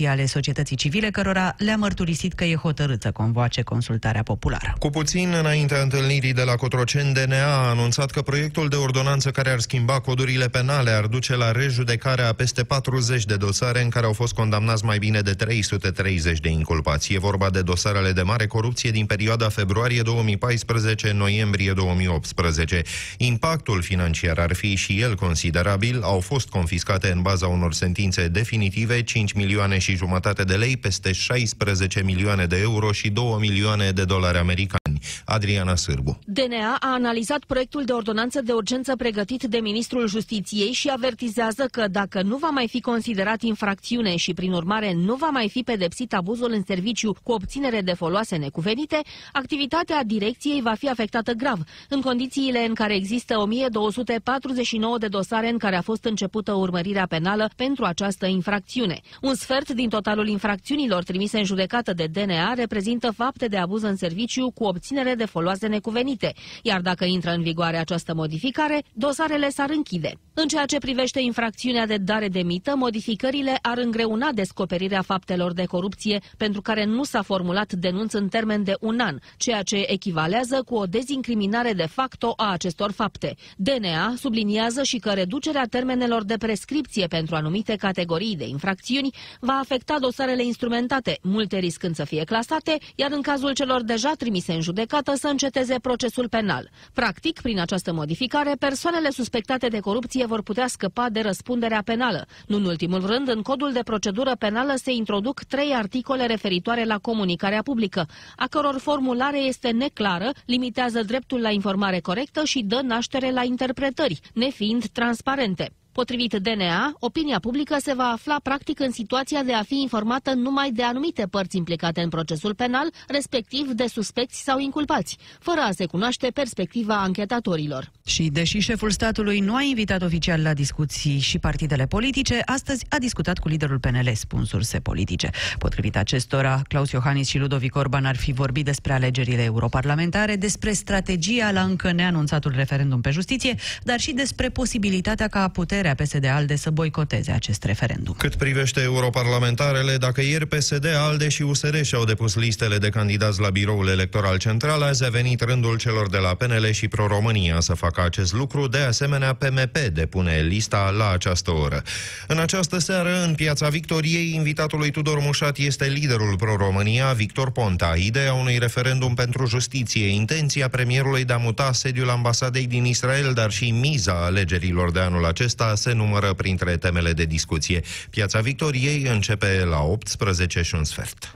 activiștii ale societății civile, cărora le-a mărturisit că e hotărât să convoace consultarea populară. Cu puțin înaintea întâlnirii de la Cotroceni, DNA a anunțat că proiectul de ordonanță care ar schimba codurile penale ar duce la rejudecarea a peste 40 de dosare în care au fost condamnați mai bine de 330 de inculpați. E vorba de dosarele de mare corupție din perioada februarie 2014-noiembrie 2018. Impactul financiar ar fi și el considerabil. Au fost confiscate în baza unor sentințe definitive 5 milioane și jumătate de lei, peste 16 milioane de euro și 2 milioane de dolari americani. Adriana Sârbu. DNA a analizat proiectul de ordonanță de urgență pregătit de Ministrul Justiției și avertizează că dacă nu va mai fi considerat infracțiune și prin urmare nu va mai fi pedepsit abuzul în serviciu cu obținere de foloase necuvenite, activitatea direcției va fi afectată grav, în condițiile în care există 1249 de dosare în care a fost începută urmărirea penală pentru această infracțiune. Un sfert din totalul infracțiunilor trimise în judecată de DNA reprezintă fapte de abuz în serviciu cu obținere de foloase necuvenite, iar dacă intră în vigoare această modificare, dosarele s-ar închide. În ceea ce privește infracțiunea de dare de mită, modificările ar îngreuna descoperirea faptelor de corupție pentru care nu s-a formulat denunț în termen de un an, ceea ce echivalează cu o dezincriminare de facto a acestor fapte. DNA subliniază și că reducerea termenelor de prescripție pentru anumite categorii de infracțiuni va afecta dosarele instrumentate, multe riscând să fie clasate, iar în cazul celor deja trimise în judecată să înceteze procesul penal. Practic, prin această modificare, persoanele suspectate de corupție vor putea scăpa de răspunderea penală. Nu în ultimul rând, în codul de procedură penală se introduc trei articole referitoare la comunicarea publică, a căror formulare este neclară, limitează dreptul la informare corectă și dă naștere la interpretări, nefiind transparente. Potrivit DNA, opinia publică se va afla practic în situația de a fi informată numai de anumite părți implicate în procesul penal, respectiv de suspecți sau inculpați, fără a se cunoaște perspectiva anchetatorilor. Și deși șeful statului nu a invitat oficial la discuții și partidele politice, astăzi a discutat cu liderul PNL, spun surse politice. Potrivit acestora, Claus Iohannis și Ludovic Orban ar fi vorbit despre alegerile europarlamentare, despre strategia la încă neanunțatul referendum pe justiție, dar și despre posibilitatea ca puterea puterea PSD-ALDE să boicoteze acest referendum. Cât privește europarlamentarele, dacă ieri PSD, ALDE și USR și-au depus listele de candidați la biroul electoral central, azi a venit rândul celor de la PNL și Pro-România să facă acest lucru. De asemenea, PMP depune lista la această oră. În această seară, în Piața Victoriei, invitatul lui Tudor Mușat este liderul Pro-România, Victor Ponta. Ideea unui referendum pentru justiție, intenția premierului de a muta sediul ambasadei din Israel, dar și miza alegerilor de anul acesta se numără printre temele de discuție. Piața Victoriei începe la 18 și un sfert.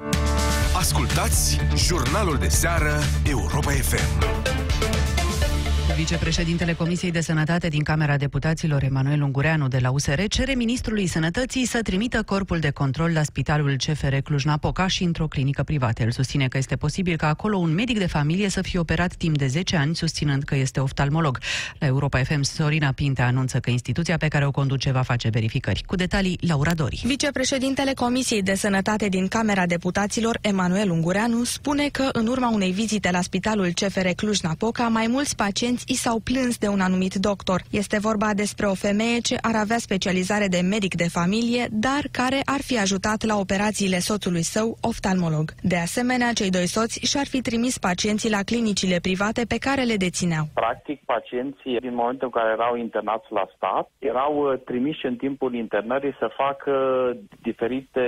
Ascultați jurnalul de seară Europa FM. Vicepreședintele Comisiei de Sănătate din Camera Deputaților, Emanuel Ungureanu de la USR, cere Ministrului Sănătății să trimită corpul de control la Spitalul CFR Cluj-Napoca și într-o clinică privată. El susține că este posibil ca acolo un medic de familie să fie operat timp de 10 ani, susținând că este oftalmolog. La Europa FM, Sorina Pinte anunță că instituția pe care o conduce va face verificări. Cu detalii, Laura Dori. Vicepreședintele Comisiei de Sănătate din Camera Deputaților, Emanuel Ungureanu, spune că în urma unei vizite la Spitalul CFR Cluj-Napoca, mai mulți pacienți i s-au plâns de un anumit doctor. Este vorba despre o femeie ce ar avea specializare de medic de familie, dar care ar fi ajutat la operațiile soțului său, oftalmolog. De asemenea, cei doi soți și-ar fi trimis pacienții la clinicile private pe care le dețineau. Practic, pacienții, din momentul în care erau internați la stat, erau uh, trimiși în timpul internării să facă diferite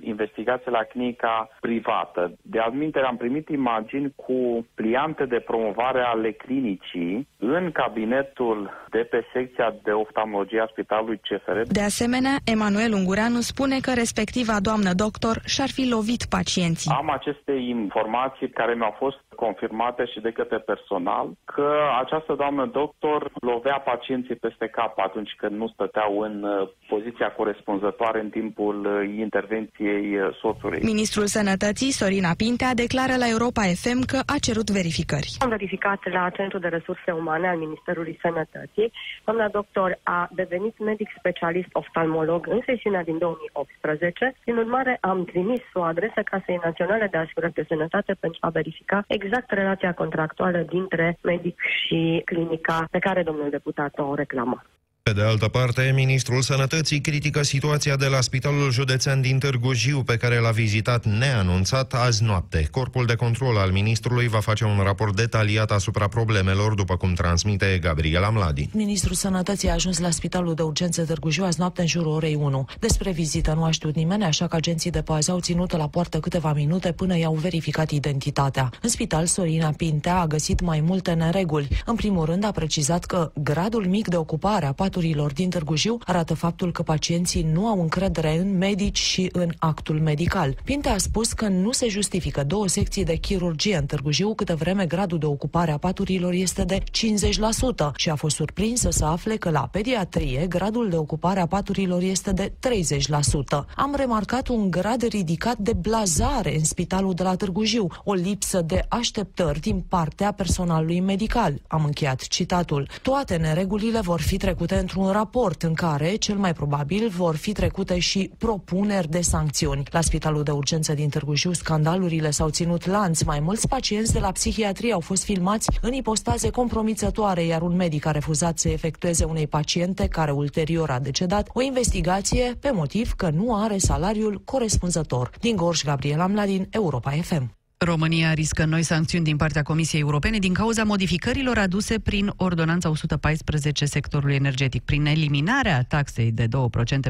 investigații la clinica privată. De adminteri, am primit imagini cu pliante de promovare ale clinicii în cabinetul de pe secția de oftalmologie a Spitalului CFR. De asemenea, Emanuel Ungureanu spune că respectiva doamnă doctor și-ar fi lovit pacienții. Am aceste informații care mi-au fost confirmate și de către personal că această doamnă doctor lovea pacienții peste cap atunci când nu stăteau în uh, poziția corespunzătoare în timpul uh, intervenției uh, soțului. Ministrul Sănătății, Sorina Pintea, declară la Europa FM că a cerut verificări. Am verificat la Centrul de Resurse Umane al Ministerului Sănătății. Doamna doctor a devenit medic specialist oftalmolog în sesiunea din 2018. Din urmare, am trimis o adresă Casei Naționale de Asigurări de Sănătate pentru a verifica exact relația contractuală dintre medic și clinica pe care domnul deputat o reclamă. Pe de altă parte, ministrul Sănătății critică situația de la Spitalul Județean din Târgu Jiu, pe care l-a vizitat neanunțat azi noapte. Corpul de control al ministrului va face un raport detaliat asupra problemelor, după cum transmite Gabriela Mladi. Ministrul Sănătății a ajuns la Spitalul de Urgență Târgu Jiu azi noapte în jurul orei 1. Despre vizită nu a știut nimeni, așa că agenții de pază au ținut la poartă câteva minute până i-au verificat identitatea. În spital, Sorina Pintea a găsit mai multe nereguli. În primul rând, a precizat că gradul mic de ocupare a paturilor din Târgu Jiu arată faptul că pacienții nu au încredere în medici și în actul medical. Pinte a spus că nu se justifică două secții de chirurgie în Târgu Jiu, câtă vreme gradul de ocupare a paturilor este de 50% și a fost surprinsă să afle că la pediatrie gradul de ocupare a paturilor este de 30%. Am remarcat un grad ridicat de blazare în spitalul de la Târgu Jiu, o lipsă de așteptări din partea personalului medical. Am încheiat citatul. Toate neregulile vor fi trecute într-un raport în care, cel mai probabil, vor fi trecute și propuneri de sancțiuni. La Spitalul de Urgență din Târgu Jiu, scandalurile s-au ținut lanț. Mai mulți pacienți de la psihiatrie au fost filmați în ipostaze compromițătoare, iar un medic a refuzat să efectueze unei paciente care ulterior a decedat o investigație pe motiv că nu are salariul corespunzător. Din Gorj, Gabriela Mladin, Europa FM. România riscă noi sancțiuni din partea Comisiei Europene din cauza modificărilor aduse prin Ordonanța 114 sectorului energetic, prin eliminarea taxei de 2%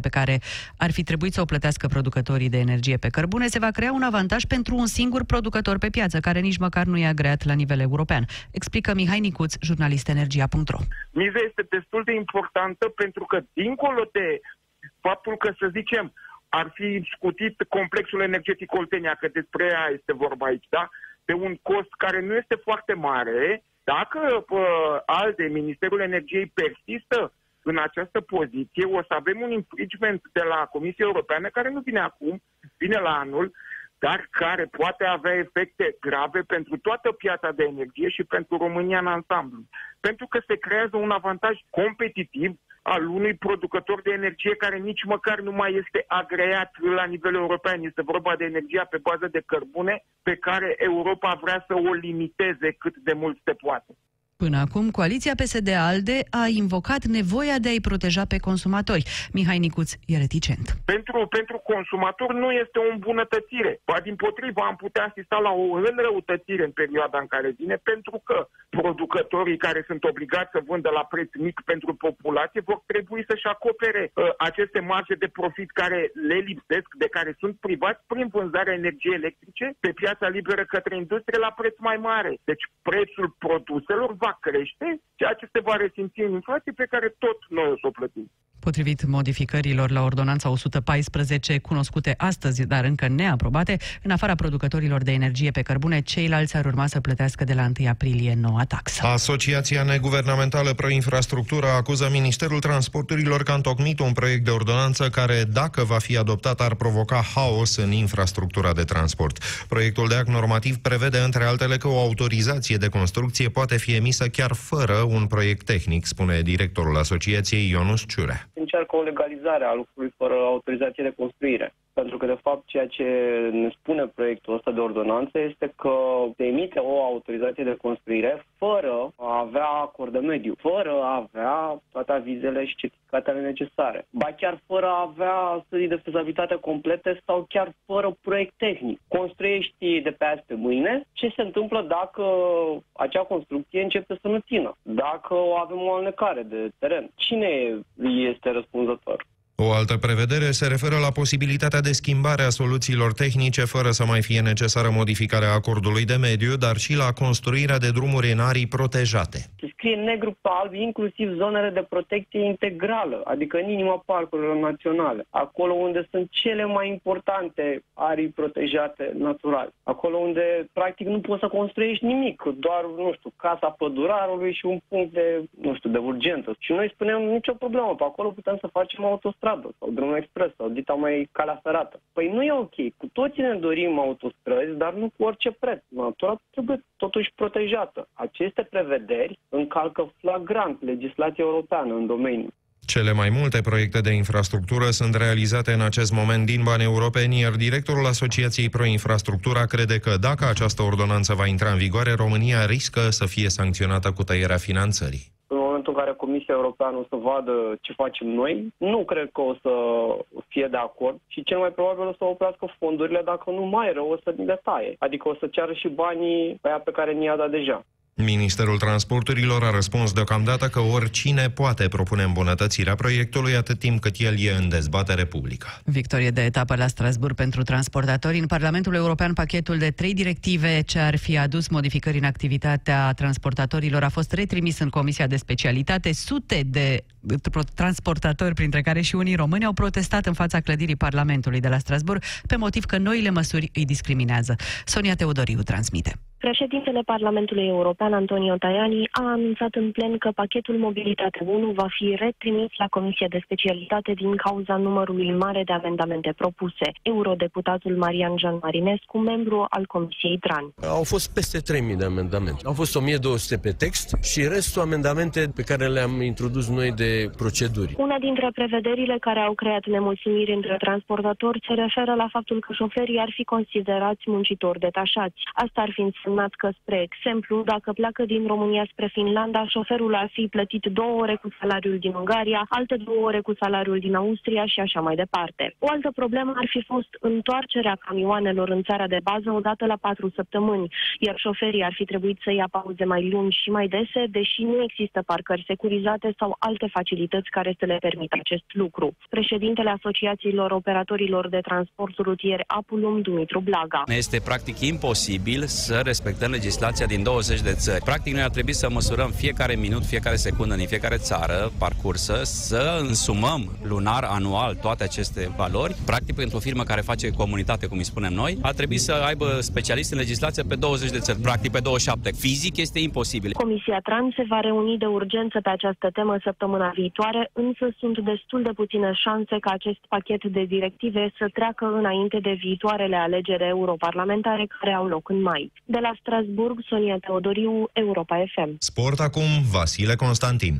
pe care ar fi trebuit să o plătească producătorii de energie pe cărbune, se va crea un avantaj pentru un singur producător pe piață, care nici măcar nu e agreat la nivel european. Explică Mihai Nicuț, jurnalist energia.ro. Miza este destul de importantă pentru că, dincolo de faptul că, să zicem, ar fi scutit complexul energetic Oltenia, că despre ea este vorba aici, da? Pe un cost care nu este foarte mare, dacă pă, alte, Ministerul Energiei persistă în această poziție, o să avem un infringement de la Comisia Europeană, care nu vine acum, vine la anul, dar care poate avea efecte grave pentru toată piața de energie și pentru România în ansamblu. Pentru că se creează un avantaj competitiv al unui producător de energie care nici măcar nu mai este agreat la nivel european. Este vorba de energia pe bază de cărbune pe care Europa vrea să o limiteze cât de mult se poate. Până acum, coaliția PSD-ALDE a invocat nevoia de a-i proteja pe consumatori. Mihai Nicuț e reticent. Pentru, pentru consumator nu este o îmbunătățire. Ba din potrivă, am putea asista la o înrăutățire în perioada în care vine, pentru că producătorii care sunt obligați să vândă la preț mic pentru populație vor trebui să-și acopere uh, aceste marge de profit care le lipsesc, de care sunt privați prin vânzarea energiei electrice pe piața liberă către industrie la preț mai mare. Deci prețul produselor va crește, ceea ce se va resimți în inflație pe care tot noi o să o plătim. Potrivit modificărilor la ordonanța 114, cunoscute astăzi, dar încă neaprobate, în afara producătorilor de energie pe cărbune, ceilalți ar urma să plătească de la 1 aprilie noua taxă. Asociația Neguvernamentală Pro-Infrastructură acuză Ministerul Transporturilor că a întocmit un proiect de ordonanță care, dacă va fi adoptat, ar provoca haos în infrastructura de transport. Proiectul de act normativ prevede, între altele, că o autorizație de construcție poate fi emisă chiar fără un proiect tehnic, spune directorul asociației Ionus Ciurea încearcă o legalizare a lucrului fără autorizație de construire. Pentru că, de fapt, ceea ce ne spune proiectul ăsta de ordonanță este că se emite o autorizație de construire fără a avea acord de mediu, fără a avea toate avizele și certificatele necesare, ba chiar fără a avea studii de fezabilitate complete sau chiar fără proiect tehnic. Construiești de pe azi pe mâine ce se întâmplă dacă acea construcție începe să nu țină, dacă o avem o alnecare de teren. Cine este răspunzător? O altă prevedere se referă la posibilitatea de schimbare a soluțiilor tehnice fără să mai fie necesară modificarea acordului de mediu, dar și la construirea de drumuri în arii protejate. Se scrie negru pe alb inclusiv zonele de protecție integrală, adică în inima parcurilor naționale, acolo unde sunt cele mai importante arii protejate natural, acolo unde practic nu poți să construiești nimic, doar, nu știu, casa pădurarului și un punct de, nu știu, de urgență. Și noi spunem nicio problemă, pe acolo putem să facem autostradă autostradă sau drumul expres sau dita mai calea ferată. Păi nu e ok. Cu toții ne dorim autostrăzi, dar nu cu orice preț. Natura trebuie totuși protejată. Aceste prevederi încalcă flagrant legislația europeană în domeniu. Cele mai multe proiecte de infrastructură sunt realizate în acest moment din bani europeni, iar directorul Asociației Pro Infrastructura crede că dacă această ordonanță va intra în vigoare, România riscă să fie sancționată cu tăierea finanțării momentul în care Comisia Europeană o să vadă ce facem noi, nu cred că o să fie de acord și cel mai probabil o să oprească fondurile dacă nu mai rău o să le taie. Adică o să ceară și banii pe aia pe care ni-a dat deja. Ministerul Transporturilor a răspuns deocamdată că oricine poate propune îmbunătățirea proiectului atât timp cât el e în dezbatere publică. Victorie de etapă la Strasburg pentru transportatori. În Parlamentul European, pachetul de trei directive ce ar fi adus modificări în activitatea transportatorilor a fost retrimis în Comisia de Specialitate. Sute de transportatori, printre care și unii români, au protestat în fața clădirii Parlamentului de la Strasburg pe motiv că noile măsuri îi discriminează. Sonia Teodoriu transmite. Președintele Parlamentului European, Antonio Tajani, a anunțat în plen că pachetul Mobilitate 1 va fi retrimis la Comisia de Specialitate din cauza numărului mare de amendamente propuse. Eurodeputatul Marian Jean Marinescu, membru al Comisiei TRAN. Au fost peste 3.000 de amendamente. Au fost 1.200 pe text și restul amendamente pe care le-am introdus noi de proceduri. Una dintre prevederile care au creat nemulțumiri între transportatori se referă la faptul că șoferii ar fi considerați muncitori detașați. Asta ar fi însemnat însemnat că, spre exemplu, dacă pleacă din România spre Finlanda, șoferul ar fi plătit două ore cu salariul din Ungaria, alte două ore cu salariul din Austria și așa mai departe. O altă problemă ar fi fost întoarcerea camioanelor în țara de bază odată la patru săptămâni, iar șoferii ar fi trebuit să ia pauze mai lungi și mai dese, deși nu există parcări securizate sau alte facilități care să le permită acest lucru. Președintele Asociațiilor Operatorilor de Transport Rutier Apulum, Dumitru Blaga. Este practic imposibil să respectăm legislația din 20 de țări. Practic, noi ar trebui să măsurăm fiecare minut, fiecare secundă din fiecare țară parcursă, să însumăm lunar, anual, toate aceste valori. Practic, pentru o firmă care face comunitate, cum îi spunem noi, ar trebui să aibă specialiști în legislație pe 20 de țări, practic pe 27. Fizic este imposibil. Comisia Trans se va reuni de urgență pe această temă săptămâna viitoare, însă sunt destul de puține șanse ca acest pachet de directive să treacă înainte de viitoarele alegeri europarlamentare care au loc în mai. De la Strasburg, Sonia Teodoriu, Europa FM. Sport acum, Vasile Constantin.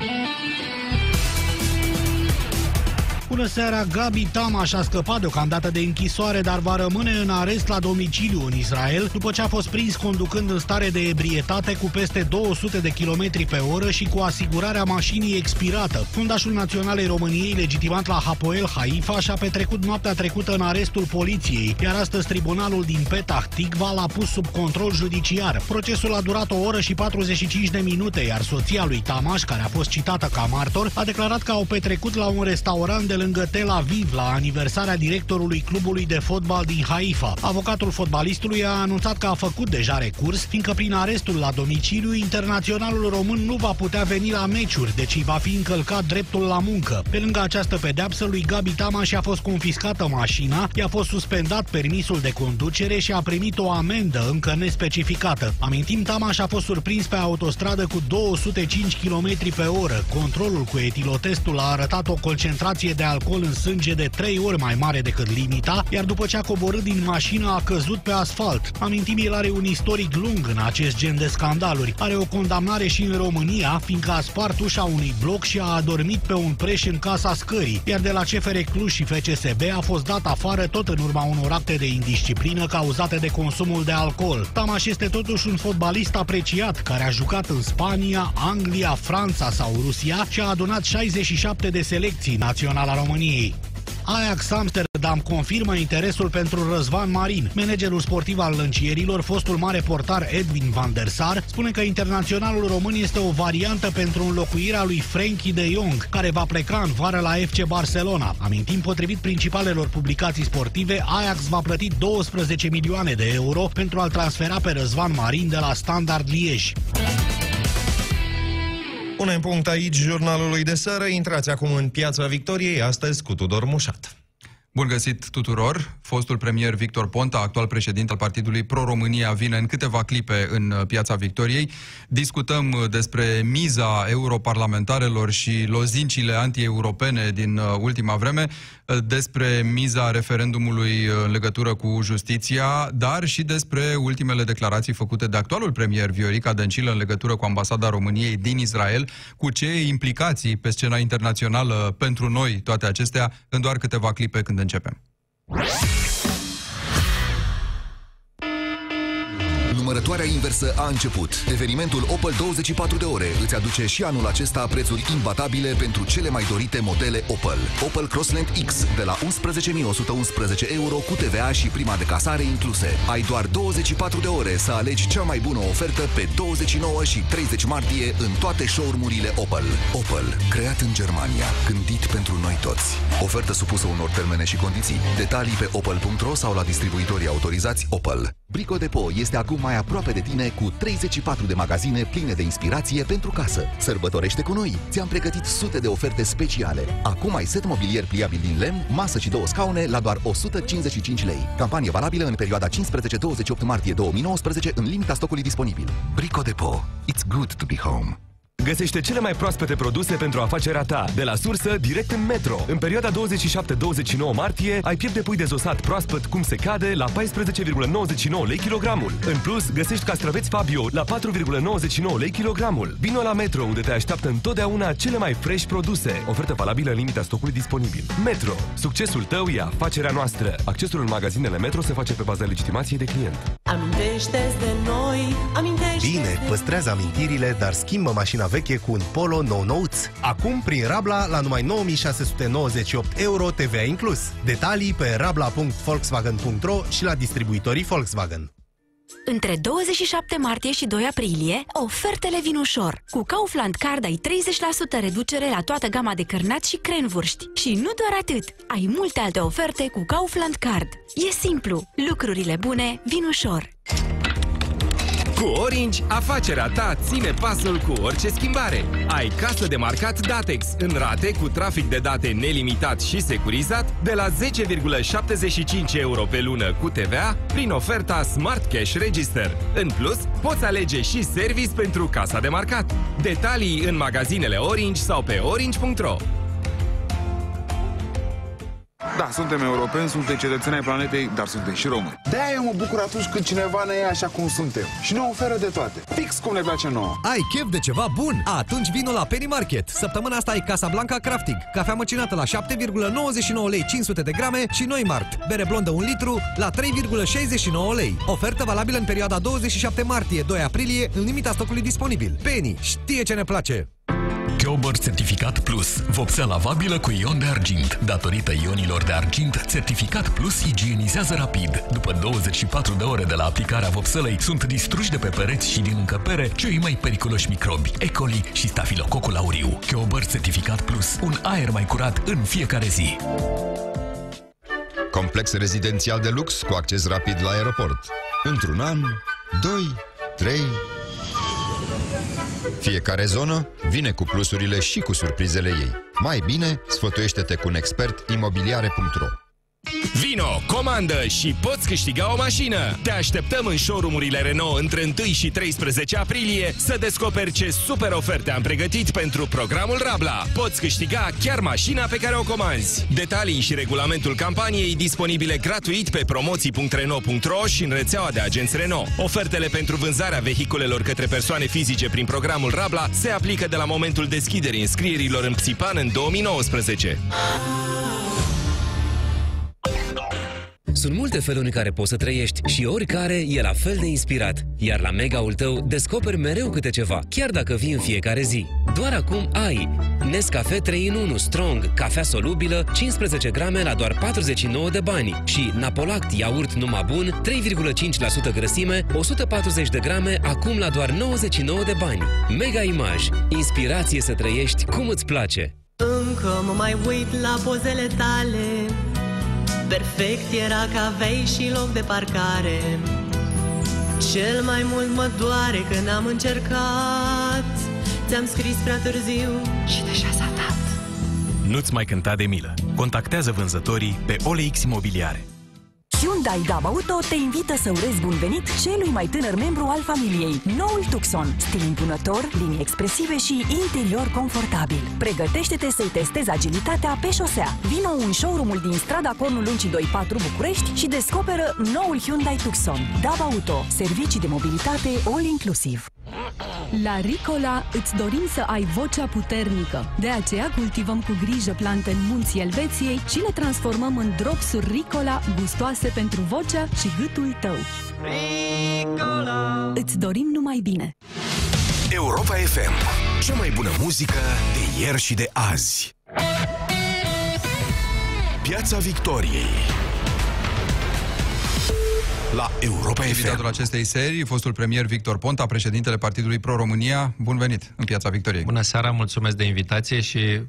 Bună seara, Gabi Tamaș a scăpat deocamdată de închisoare, dar va rămâne în arest la domiciliu în Israel, după ce a fost prins conducând în stare de ebrietate cu peste 200 de km pe oră și cu asigurarea mașinii expirată. Fundașul Naționalei României, legitimat la Hapoel Haifa, și-a petrecut noaptea trecută în arestul poliției, iar astăzi tribunalul din Petah Tikva l-a pus sub control judiciar. Procesul a durat o oră și 45 de minute, iar soția lui Tamaș, care a fost citată ca martor, a declarat că au petrecut la un restaurant de lângă Tel Aviv la aniversarea directorului clubului de fotbal din Haifa. Avocatul fotbalistului a anunțat că a făcut deja recurs, fiindcă prin arestul la domiciliu, internaționalul român nu va putea veni la meciuri, deci îi va fi încălcat dreptul la muncă. Pe lângă această pedeapsă, lui Gabi Tama și-a fost confiscată mașina, i-a fost suspendat permisul de conducere și a primit o amendă încă nespecificată. Amintim, Tamaș a fost surprins pe autostradă cu 205 km pe oră. Controlul cu etilotestul a arătat o concentrație de alcool în sânge de 3 ori mai mare decât limita, iar după ce a coborât din mașină a căzut pe asfalt. Amintim, el are un istoric lung în acest gen de scandaluri. Are o condamnare și în România, fiindcă a spart ușa unui bloc și a adormit pe un preș în casa scării, iar de la CFR Cluj și FCSB a fost dat afară tot în urma unor acte de indisciplină cauzate de consumul de alcool. Tamaș este totuși un fotbalist apreciat care a jucat în Spania, Anglia, Franța sau Rusia și a adunat 67 de selecții naționale a României. Ajax Amsterdam confirmă interesul pentru Răzvan Marin. Managerul sportiv al lăncierilor, fostul mare portar Edwin van der Sar, spune că internaționalul român este o variantă pentru înlocuirea lui Frankie de Jong, care va pleca în vară la FC Barcelona. Amintim, potrivit principalelor publicații sportive, Ajax va plăti 12 milioane de euro pentru a-l transfera pe Răzvan Marin de la Standard Liege. Punem punct aici jurnalului de seară. Intrați acum în Piața Victoriei, astăzi cu Tudor Mușat. Bun găsit tuturor! Fostul premier Victor Ponta, actual președinte al Partidului Pro-România, vine în câteva clipe în uh, Piața Victoriei. Discutăm uh, despre miza europarlamentarelor și lozincile anti-europene din uh, ultima vreme, despre miza referendumului în legătură cu justiția, dar și despre ultimele declarații făcute de actualul premier Viorica Dăncilă în legătură cu ambasada României din Israel, cu ce implicații pe scena internațională pentru noi toate acestea în doar câteva clipe când începem. Numărătoare Cumpărătoarea inversă a început. Evenimentul Opel 24 de ore îți aduce și anul acesta prețuri imbatabile pentru cele mai dorite modele Opel. Opel Crossland X de la 11.111 euro cu TVA și prima de casare incluse. Ai doar 24 de ore să alegi cea mai bună ofertă pe 29 și 30 martie în toate showroom-urile Opel. Opel, creat în Germania, gândit pentru noi toți. Ofertă supusă unor termene și condiții. Detalii pe opel.ro sau la distribuitorii autorizați Opel. Brico Depo este acum mai aproape de tine cu 34 de magazine pline de inspirație pentru casă. Sărbătorește cu noi! Ți-am pregătit sute de oferte speciale. Acum ai set mobilier pliabil din lemn, masă și două scaune la doar 155 lei. Campanie valabilă în perioada 15-28 martie 2019 în limita stocului disponibil. Brico Depo. It's good to be home. Găsește cele mai proaspete produse pentru afacerea ta, de la sursă direct în Metro. În perioada 27-29 martie, ai piept de pui dezosat proaspăt cum se cade la 14,99 lei kilogramul. În plus, găsești castraveți Fabio la 4,99 lei kilogramul. Vino la Metro, unde te așteaptă întotdeauna cele mai fresh produse. Ofertă valabilă în limita stocului disponibil. Metro. Succesul tău e afacerea noastră. Accesul în magazinele Metro se face pe baza legitimației de client. amintește de noi, amintește Bine, păstrează amintirile, dar schimbă mașina veche cu un Polo nou nouț. Acum, prin Rabla, la numai 9698 euro TVA inclus. Detalii pe rabla.volkswagen.ro și la distribuitorii Volkswagen. Între 27 martie și 2 aprilie, ofertele vin ușor. Cu Kaufland Card ai 30% reducere la toată gama de cărnați și crenvurști. Și nu doar atât, ai multe alte oferte cu Kaufland Card. E simplu, lucrurile bune vin ușor. Cu Orange, afacerea ta ține pasul cu orice schimbare. Ai casă de marcat Datex în rate cu trafic de date nelimitat și securizat de la 10,75 euro pe lună cu TVA prin oferta Smart Cash Register. În plus, poți alege și service pentru casa de marcat. Detalii în magazinele Orange sau pe orange.ro. Da, suntem europeni, suntem cetățeni ai planetei, dar suntem și români. De-aia eu mă bucur atunci când cineva ne ia așa cum suntem și ne oferă de toate. Fix cum ne place nouă. Ai chef de ceva bun? Atunci vino la Penny Market. Săptămâna asta ai Casablanca Crafting, cafea măcinată la 7,99 lei 500 de grame și noi Mart, bere blondă 1 litru la 3,69 lei. Ofertă valabilă în perioada 27 martie-2 aprilie în limita stocului disponibil. Penny știe ce ne place! Chiober Certificat Plus. Vopsea lavabilă cu ion de argint. Datorită ionilor de argint, Certificat Plus igienizează rapid. După 24 de ore de la aplicarea vopselei, sunt distruși de pe pereți și din încăpere cei mai periculoși microbi, E. coli și stafilococul auriu. Chiober Certificat Plus. Un aer mai curat în fiecare zi. Complex rezidențial de lux cu acces rapid la aeroport. Într-un an, 2, 3... Fiecare zonă vine cu plusurile și cu surprizele ei. Mai bine, sfătuiește-te cu un expert imobiliare.ro Vino, comandă și poți câștiga o mașină! Te așteptăm în showroom-urile Renault între 1 și 13 aprilie să descoperi ce super oferte am pregătit pentru programul Rabla. Poți câștiga chiar mașina pe care o comanzi. Detalii și regulamentul campaniei disponibile gratuit pe promoții.renault.ro și în rețeaua de agenți Renault. Ofertele pentru vânzarea vehiculelor către persoane fizice prin programul Rabla se aplică de la momentul deschiderii înscrierilor în Psipan în 2019. Sunt multe feluri în care poți să trăiești și oricare e la fel de inspirat. Iar la Mega-ul tău descoperi mereu câte ceva, chiar dacă vii în fiecare zi. Doar acum ai Nescafe 3 in 1 Strong, cafea solubilă, 15 grame la doar 49 de bani și Napolact iaurt numai bun, 3,5% grăsime, 140 de grame, acum la doar 99 de bani. Mega Image. Inspirație să trăiești cum îți place. Încă mă mai uit la pozele tale Perfect era că aveai și loc de parcare Cel mai mult mă doare când am încercat Ți-am scris prea târziu și deja s-a dat Nu-ți mai cânta de milă. Contactează vânzătorii pe OLX Imobiliare. Hyundai DAB Auto te invită să urezi bun venit celui mai tânăr membru al familiei, noul Tucson. Stil impunător, linii expresive și interior confortabil. Pregătește-te să-i testezi agilitatea pe șosea. Vino în showroom-ul din strada Cornul Luncii 24 București și descoperă noul Hyundai Tucson. DAB Auto, servicii de mobilitate all inclusiv. La Ricola îți dorim să ai vocea puternică. De aceea cultivăm cu grijă plante în munții Elveției și le transformăm în dropsuri Ricola gustoase pentru vocea și gâtul tău. Ricola! Îți dorim numai bine! Europa FM. Cea mai bună muzică de ieri și de azi. Piața Victoriei la Europa FM. Invitatul acestei serii, fostul premier Victor Ponta, președintele Partidului Pro-România. Bun venit în Piața Victoriei. Bună seara, mulțumesc de invitație și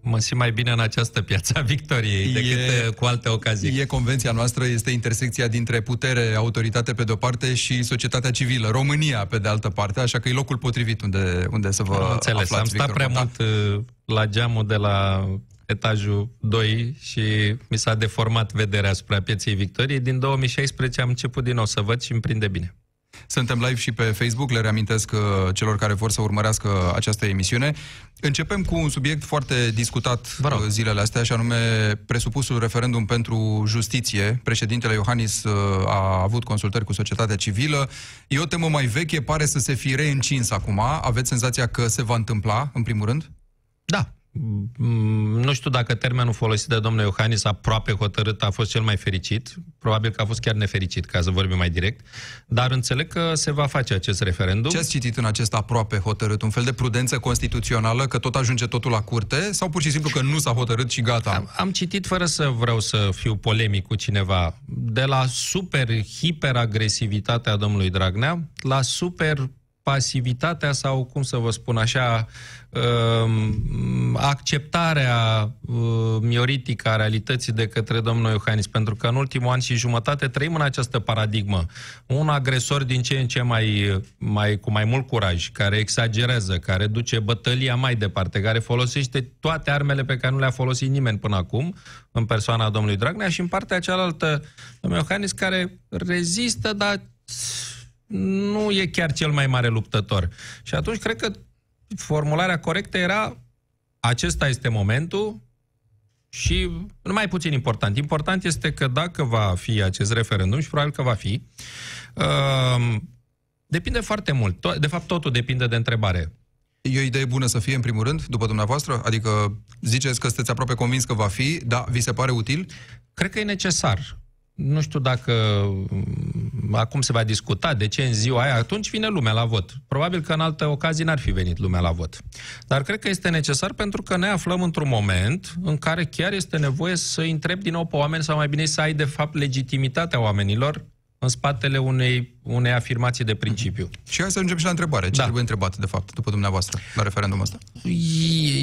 mă simt mai bine în această Piața Victoriei decât e, cu alte ocazii. E convenția noastră, este intersecția dintre putere, autoritate pe de-o parte și societatea civilă, România pe de altă parte, așa că e locul potrivit unde, unde să vă Am înțeles, aflați, am stat Victor prea Ponta. mult uh, la geamul de la etajul 2 și mi s-a deformat vederea asupra pieței Victoriei. Din 2016 am început din nou să văd și îmi prinde bine. Suntem live și pe Facebook, le reamintesc uh, celor care vor să urmărească această emisiune. Începem cu un subiect foarte discutat uh, zilele astea, și anume presupusul referendum pentru justiție. Președintele Iohannis uh, a avut consultări cu societatea civilă. E o temă mai veche, pare să se fi reîncins acum. Aveți senzația că se va întâmpla, în primul rând? Da. Mm, Nu știu dacă termenul folosit de domnul Iohannis aproape hotărât a fost cel mai fericit. Probabil că a fost chiar nefericit, ca să vorbim mai direct. Dar înțeleg că se va face acest referendum. Ce ați citit în acest aproape hotărât? Un fel de prudență constituțională, că tot ajunge totul la curte? Sau pur și simplu că nu s-a hotărât și gata? Am, am citit fără să vreau să fiu polemic cu cineva. De la super hiperagresivitatea domnului Dragnea la super pasivitatea sau, cum să vă spun așa, um, acceptarea uh, mioritică a realității de către domnul Iohannis, pentru că în ultimul an și jumătate trăim în această paradigmă. Un agresor din ce în ce mai, mai, cu mai mult curaj, care exagerează, care duce bătălia mai departe, care folosește toate armele pe care nu le-a folosit nimeni până acum, în persoana domnului Dragnea, și în partea cealaltă, domnul Iohannis, care rezistă, dar nu e chiar cel mai mare luptător. Și atunci cred că formularea corectă era acesta este momentul și nu mai puțin important. Important este că dacă va fi acest referendum și probabil că va fi, uh, depinde foarte mult. To- De fapt, totul depinde de întrebare. E o idee bună să fie, în primul rând, după dumneavoastră? Adică ziceți că sunteți aproape convins că va fi, dar vi se pare util? Cred că e necesar. Nu știu dacă mm, acum se va discuta de ce în ziua aia, atunci vine lumea la vot. Probabil că în alte ocazii n-ar fi venit lumea la vot. Dar cred că este necesar pentru că ne aflăm într-un moment în care chiar este nevoie să îi întrebi din nou pe oameni sau mai bine să ai de fapt legitimitatea oamenilor în spatele unei, unei afirmații de principiu. Și hai să ajungem și la întrebare. Ce da. trebuie întrebat, de fapt, după dumneavoastră, la referendumul ăsta?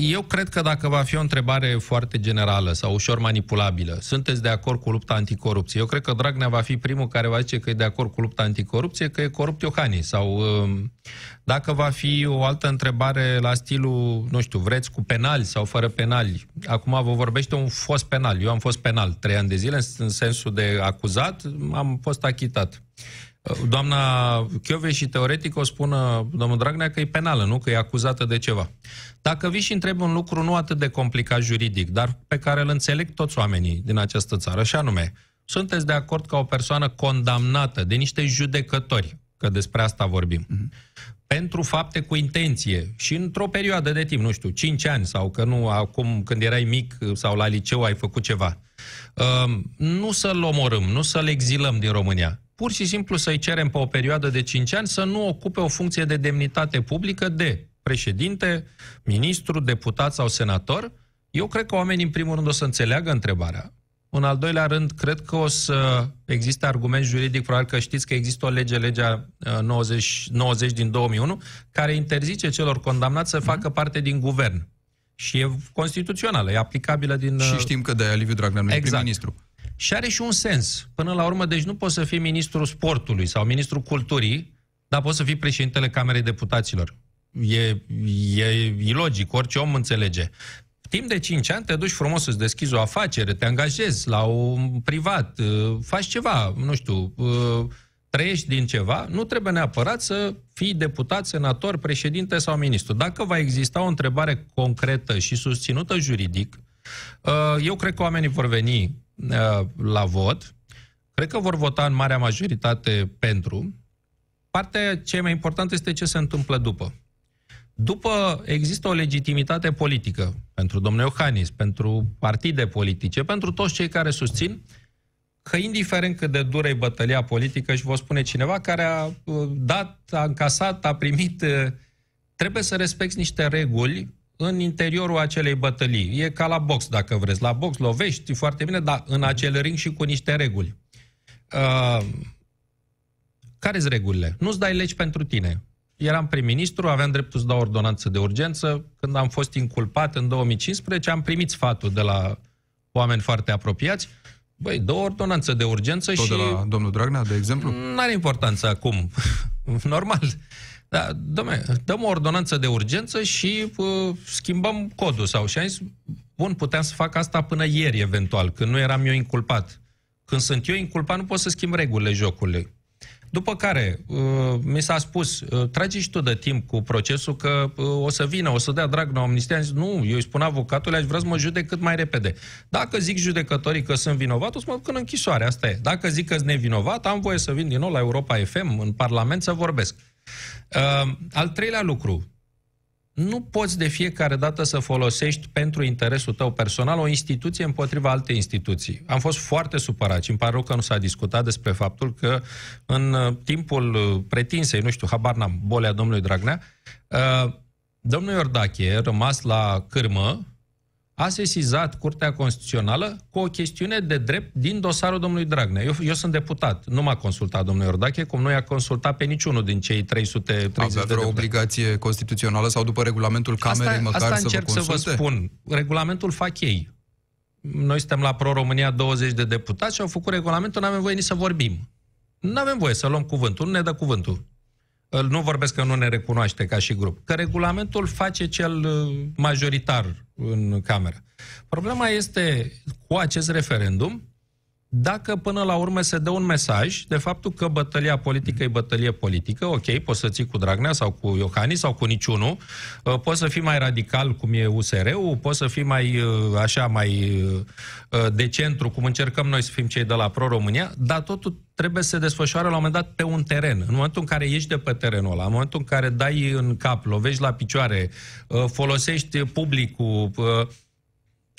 Eu cred că dacă va fi o întrebare foarte generală sau ușor manipulabilă, sunteți de acord cu lupta anticorupție? Eu cred că Dragnea va fi primul care va zice că e de acord cu lupta anticorupție, că e corupt Iohannis. Sau um, dacă va fi o altă întrebare la stilul, nu știu, vreți cu penali sau fără penali. Acum vă vorbește un fost penal. Eu am fost penal trei ani de zile, în sensul de acuzat, am fost achitat. Doamna Chiove și teoretic o spună domnul Dragnea că e penală, nu? Că e acuzată de ceva. Dacă vii și întrebi un lucru nu atât de complicat juridic, dar pe care îl înțeleg toți oamenii din această țară, și anume, sunteți de acord ca o persoană condamnată de niște judecători, că despre asta vorbim, pentru fapte cu intenție și într-o perioadă de timp, nu știu, 5 ani sau că nu acum când erai mic sau la liceu ai făcut ceva, uh, nu să-l omorâm, nu să-l exilăm din România, pur și simplu să-i cerem pe o perioadă de 5 ani să nu ocupe o funcție de demnitate publică de președinte, ministru, deputat sau senator. Eu cred că oamenii, în primul rând, o să înțeleagă întrebarea. În al doilea rând, cred că o să existe argument juridic, probabil că știți că există o lege, legea uh, 90, 90 din 2001, care interzice celor condamnați să facă parte din guvern. Și e constituțională, e aplicabilă din... Și știm că de Liviu Dragnea nu e Exact. prim-ministru. Și are și un sens. Până la urmă, deci nu poți să fii ministrul sportului sau ministrul culturii, dar poți să fii președintele Camerei Deputaților. E, e ilogic, orice om înțelege. Timp de 5 ani te duci frumos să-ți deschizi o afacere, te angajezi la un privat, uh, faci ceva, nu știu, uh, trăiești din ceva, nu trebuie neapărat să fii deputat, senator, președinte sau ministru. Dacă va exista o întrebare concretă și susținută juridic, uh, eu cred că oamenii vor veni uh, la vot, cred că vor vota în marea majoritate pentru, partea cea mai importantă este ce se întâmplă după. După există o legitimitate politică pentru domnul Iohannis, pentru partide politice, pentru toți cei care susțin că indiferent cât de dură e bătălia politică și vă spune cineva care a uh, dat, a încasat, a primit, uh, trebuie să respecti niște reguli în interiorul acelei bătălii. E ca la box, dacă vreți. La box lovești foarte bine, dar în acel ring și cu niște reguli. Uh, care sunt regulile? Nu-ți dai legi pentru tine. Eram prim-ministru, aveam dreptul să dau ordonanță de urgență. Când am fost inculpat în 2015, am primit sfatul de la oameni foarte apropiați. Băi, dă o ordonanță de urgență Tot și... de la domnul Dragnea, de exemplu? Nu are importanță acum. Normal. Da, domne, dăm o ordonanță de urgență și uh, schimbăm codul. Sau și am zis, bun, puteam să fac asta până ieri, eventual, când nu eram eu inculpat. Când sunt eu inculpat, nu pot să schimb regulile jocului. După care, uh, mi s-a spus, uh, tragi și tu de timp cu procesul că uh, o să vină, o să dea drag la amnistia. Am zis, nu, eu îi spun avocatului, aș vrea să mă judec cât mai repede. Dacă zic judecătorii că sunt vinovat, o să mă duc în închisoare, asta e. Dacă zic că sunt nevinovat, am voie să vin din nou la Europa FM, în Parlament, să vorbesc. Uh, al treilea lucru, nu poți de fiecare dată să folosești pentru interesul tău personal o instituție împotriva altei instituții. Am fost foarte supărat și îmi pare rău că nu s-a discutat despre faptul că în uh, timpul uh, pretinsei, nu știu, habar n-am, bolea domnului Dragnea, uh, domnul Iordache, rămas la cârmă, a sesizat Curtea Constituțională cu o chestiune de drept din dosarul domnului Dragnea. Eu, eu sunt deputat, nu m-a consultat domnul Iordache, cum nu i-a consultat pe niciunul din cei 330 Avea de vreo deputați. obligație constituțională sau după regulamentul Camerei asta, măcar asta să vă încerc să vă consulte? spun. Regulamentul fac ei. Noi suntem la Pro-România 20 de deputați și au făcut regulamentul, nu avem voie nici să vorbim. Nu avem voie să luăm cuvântul, nu ne dă cuvântul. Îl- Nu vorbesc că nu ne recunoaște ca și grup. Că regulamentul face cel uh, majoritar în cameră. Problema este cu acest referendum, dacă până la urmă se dă un mesaj de faptul că bătălia politică e bătălie politică, ok, poți să ții cu Dragnea sau cu Iohannis sau cu niciunul, uh, poți să fii mai radical cum e USR-ul, poți să fii mai uh, așa, mai uh, de centru, cum încercăm noi să fim cei de la Pro-România, dar totul trebuie să se desfășoare la un moment dat pe un teren. În momentul în care ieși de pe terenul ăla, în momentul în care dai în cap, lovești la picioare, uh, folosești publicul, uh,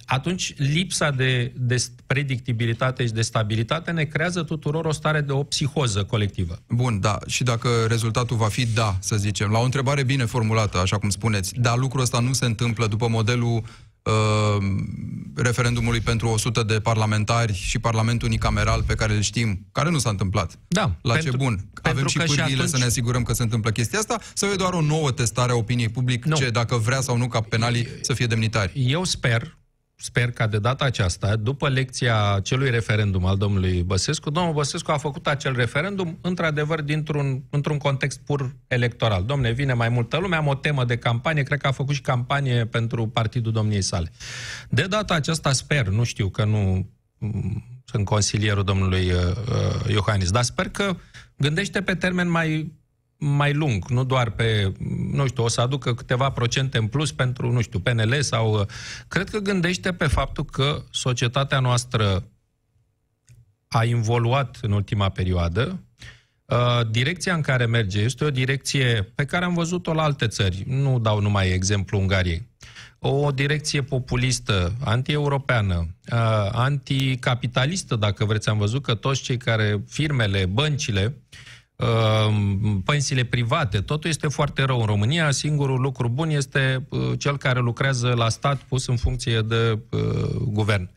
atunci lipsa de, de predictibilitate și de stabilitate ne creează tuturor o stare de o psihoză colectivă. Bun, da. Și dacă rezultatul va fi da, să zicem, la o întrebare bine formulată, așa cum spuneți, dar lucrul ăsta nu se întâmplă după modelul uh, referendumului pentru 100 de parlamentari și Parlamentul unicameral pe care îl știm, care nu s-a întâmplat. Da. La pentru- ce bun? Avem pentru și că și pârghiile atunci- să ne asigurăm că se întâmplă chestia asta sau e doar o nouă testare a opiniei publice dacă vrea sau nu ca penalii să fie demnitari? Eu sper, sper ca de data aceasta, după lecția celui referendum al domnului Băsescu, domnul Băsescu a făcut acel referendum, într-adevăr, dintr-un, într-un context pur electoral. Domne, vine mai multă lume, am o temă de campanie, cred că a făcut și campanie pentru partidul domniei sale. De data aceasta sper, nu știu că nu mm, sunt consilierul domnului uh, uh, Iohannis, dar sper că gândește pe termen mai mai lung, nu doar pe, nu știu, o să aducă câteva procente în plus pentru, nu știu, PNL sau... uh, Cred că gândește pe faptul că societatea noastră a involuat în ultima perioadă. Uh, Direcția în care merge este o direcție pe care am văzut-o la alte țări. Nu dau numai exemplu Ungariei. O direcție populistă, anti-europeană, uh, anticapitalistă, dacă vreți. Am văzut că toți cei care, firmele, băncile, uh, pensiile private, totul este foarte rău în România. Singurul lucru bun este uh, cel care lucrează la stat pus în funcție de uh, guvern.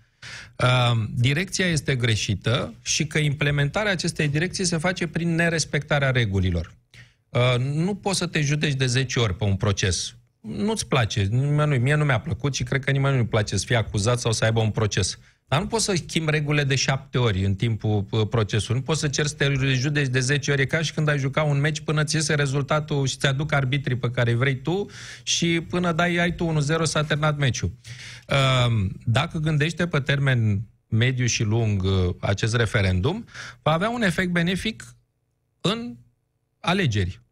Uh, direcția este greșită și că implementarea acestei direcții se face prin nerespectarea regulilor. Uh, nu poți să te judeci de 10 ori pe un proces. Nu-ți place, nimănui, mie nu mi-a plăcut și cred că nimănui nu-i place să fie acuzat sau să aibă un proces. Dar nu poți să schimbi regulile de șapte ori în timpul uh, procesului. Nu poți să ceri să te judeci de 10 ori. E ca și când ai juca un meci până ți iese rezultatul și ți-aduc arbitrii pe care îi vrei tu și până dai ai tu 1-0 s-a terminat meciul. Uh, Dacă gândește pe termen mediu și lung uh, acest referendum, va avea un efect benefic în alegeri, uh,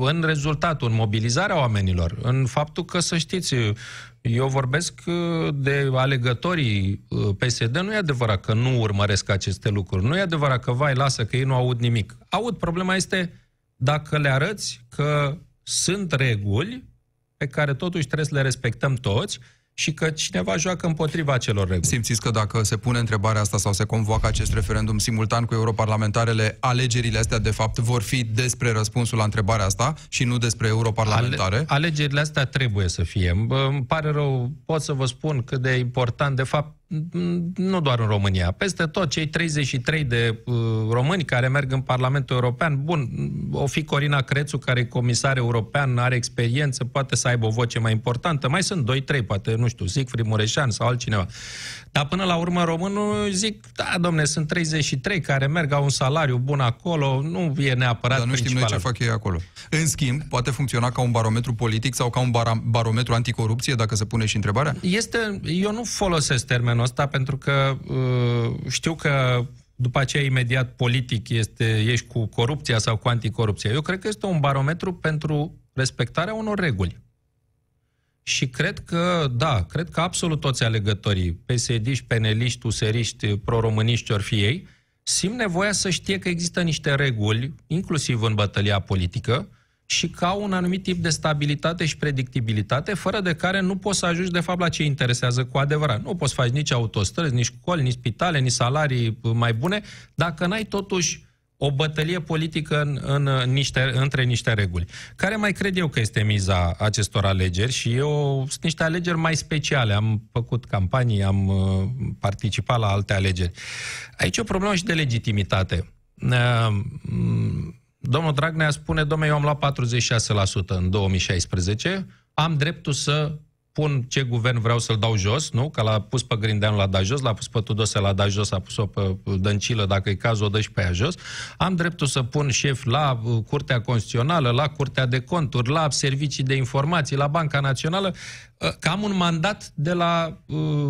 în rezultatul, în mobilizarea oamenilor, în faptul că, să știți, eu vorbesc uh, de alegătorii uh, PSD, nu e adevărat că nu urmăresc aceste lucruri, nu e adevărat că, vai, lasă, că ei nu aud nimic. Aud, problema este dacă le arăți că sunt reguli pe care totuși trebuie să le respectăm toți și că cineva joacă împotriva celor reguli. Simțiți că dacă se pune întrebarea asta sau se convoacă acest referendum simultan cu europarlamentarele, alegerile astea de fapt vor fi despre răspunsul la întrebarea asta și nu despre europarlamentare? Ale, alegerile astea trebuie să fie. Bă, Îmi pare rău, pot să vă spun cât de important, de fapt, m- nu doar în România, peste tot cei 33 de uh, români care merg în Parlamentul European, bun, o fi Corina Crețu, care e comisar european, are experiență, poate să aibă o voce mai importantă, mai sunt 2-3, poate, nu știu, Siegfried Mureșan sau altcineva. Dar până la urmă românul zic, da, domne, sunt 33 care merg, au un salariu bun acolo, nu e neapărat Dar nu știm noi ce principala. fac ei acolo. În schimb, poate funcționa ca un barometru politic sau ca un bara- barometru anticorupție, dacă se pune și întrebarea? Este, eu nu folosesc termenul ăsta pentru că uh, știu că după aceea imediat politic este, ești cu corupția sau cu anticorupția. Eu cred că este un barometru pentru respectarea unor reguli. Și cred că, da, cred că absolut toți alegătorii, psd peneliști, useriști, proromâniști ori fi ei, simt nevoia să știe că există niște reguli, inclusiv în bătălia politică, și că au un anumit tip de stabilitate și predictibilitate, fără de care nu poți să ajungi, de fapt, la ce interesează cu adevărat. Nu poți să faci nici autostrăzi, nici școli, nici spitale, nici salarii mai bune, dacă n-ai totuși o bătălie politică în, în niște, între niște reguli. Care mai cred eu că este miza acestor alegeri și eu sunt niște alegeri mai speciale. Am făcut campanii, am uh, participat la alte alegeri. Aici e o problemă și de legitimitate. Uh, m, Domnul Dragnea spune, domnule, eu am luat 46% în 2016, am dreptul să pun ce guvern vreau să-l dau jos, nu? Că l-a pus pe Grindeanu, l-a dat jos, l-a pus pe Tudose, l-a dat jos, a pus-o pe Dăncilă, dacă e cazul, o dă și pe ea jos. Am dreptul să pun șef la uh, Curtea Constituțională, la Curtea de Conturi, la Servicii de Informații, la Banca Națională, uh, că am un mandat de la uh,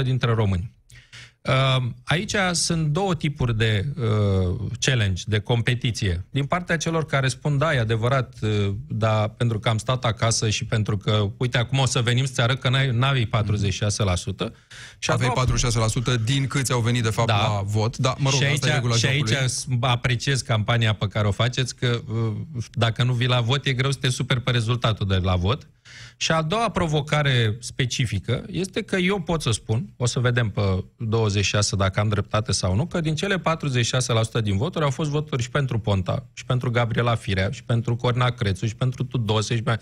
46% dintre români. Uh, Aici sunt două tipuri de uh, challenge, de competiție. Din partea celor care spun, da, e adevărat, uh, da, pentru că am stat acasă și pentru că, uite, acum o să venim să-ți arăt că n-ai, n-ai 46%. Și a Aveai doua- 46% din câți au venit de fapt Da. la vot. Da, mă rog, și asta e regula aici, și aici jocului. s- apreciez campania pe care o faceți, că uh, dacă nu vii la vot, e greu să te super pe rezultatul de la vot. Și a doua provocare specifică este că eu pot să spun, o să vedem pe 26 dacă am dreptate sau nu, că din cele 46% din voturi au fost voturi și pentru Ponta, și pentru Gabriela Firea, și pentru Corina Crețu, și pentru Tudose. Și, pe-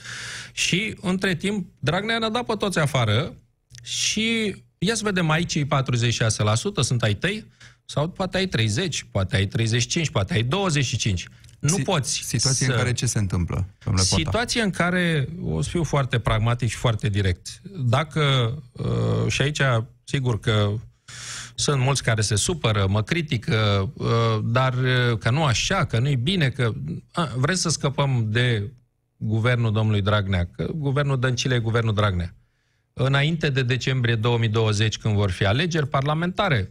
și între timp, Dragnea ne-a dat pe toți afară și ia să vedem aici cei 46% sunt ai tăi sau poate ai 30, poate ai 35, poate ai 25. Nu Si- poți Situație să... în care ce se întâmplă, domnule Ponta? Situație în care, o să fiu foarte pragmatic și foarte direct, dacă, uh, și aici, sigur că sunt mulți care se supără, mă critică, uh, dar uh, că nu așa, că nu-i bine, că a, vrem să scăpăm de guvernul domnului Dragnea, că guvernul Dăncilă e guvernul Dragnea. Înainte de decembrie 2020, când vor fi alegeri parlamentare,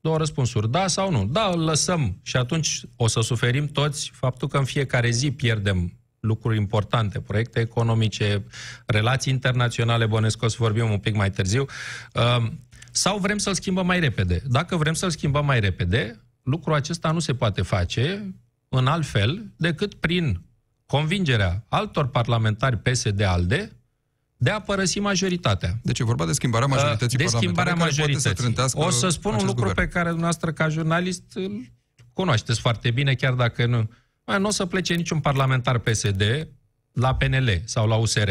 două răspunsuri, da sau nu. Da, îl lăsăm și atunci o să suferim toți faptul că în fiecare zi pierdem lucruri importante, proiecte economice, relații internaționale, bănesc o să vorbim un pic mai târziu, Um, sau vrem să-l schimbăm mai repede. Dacă vrem să-l schimbăm mai repede, lucrul acesta nu se poate face în alt fel decât prin convingerea altor parlamentari PSD-ALDE de a părăsi majoritatea. Deci e vorba de schimbarea majorității de parlamentare schimbarea care poate să majorității. trântească O să spun un acest lucru guvern. pe care dumneavoastră, ca jurnalist, îl cunoașteți foarte bine, chiar dacă nu... Mai, nu o să plece niciun parlamentar PSD la PNL sau la USR.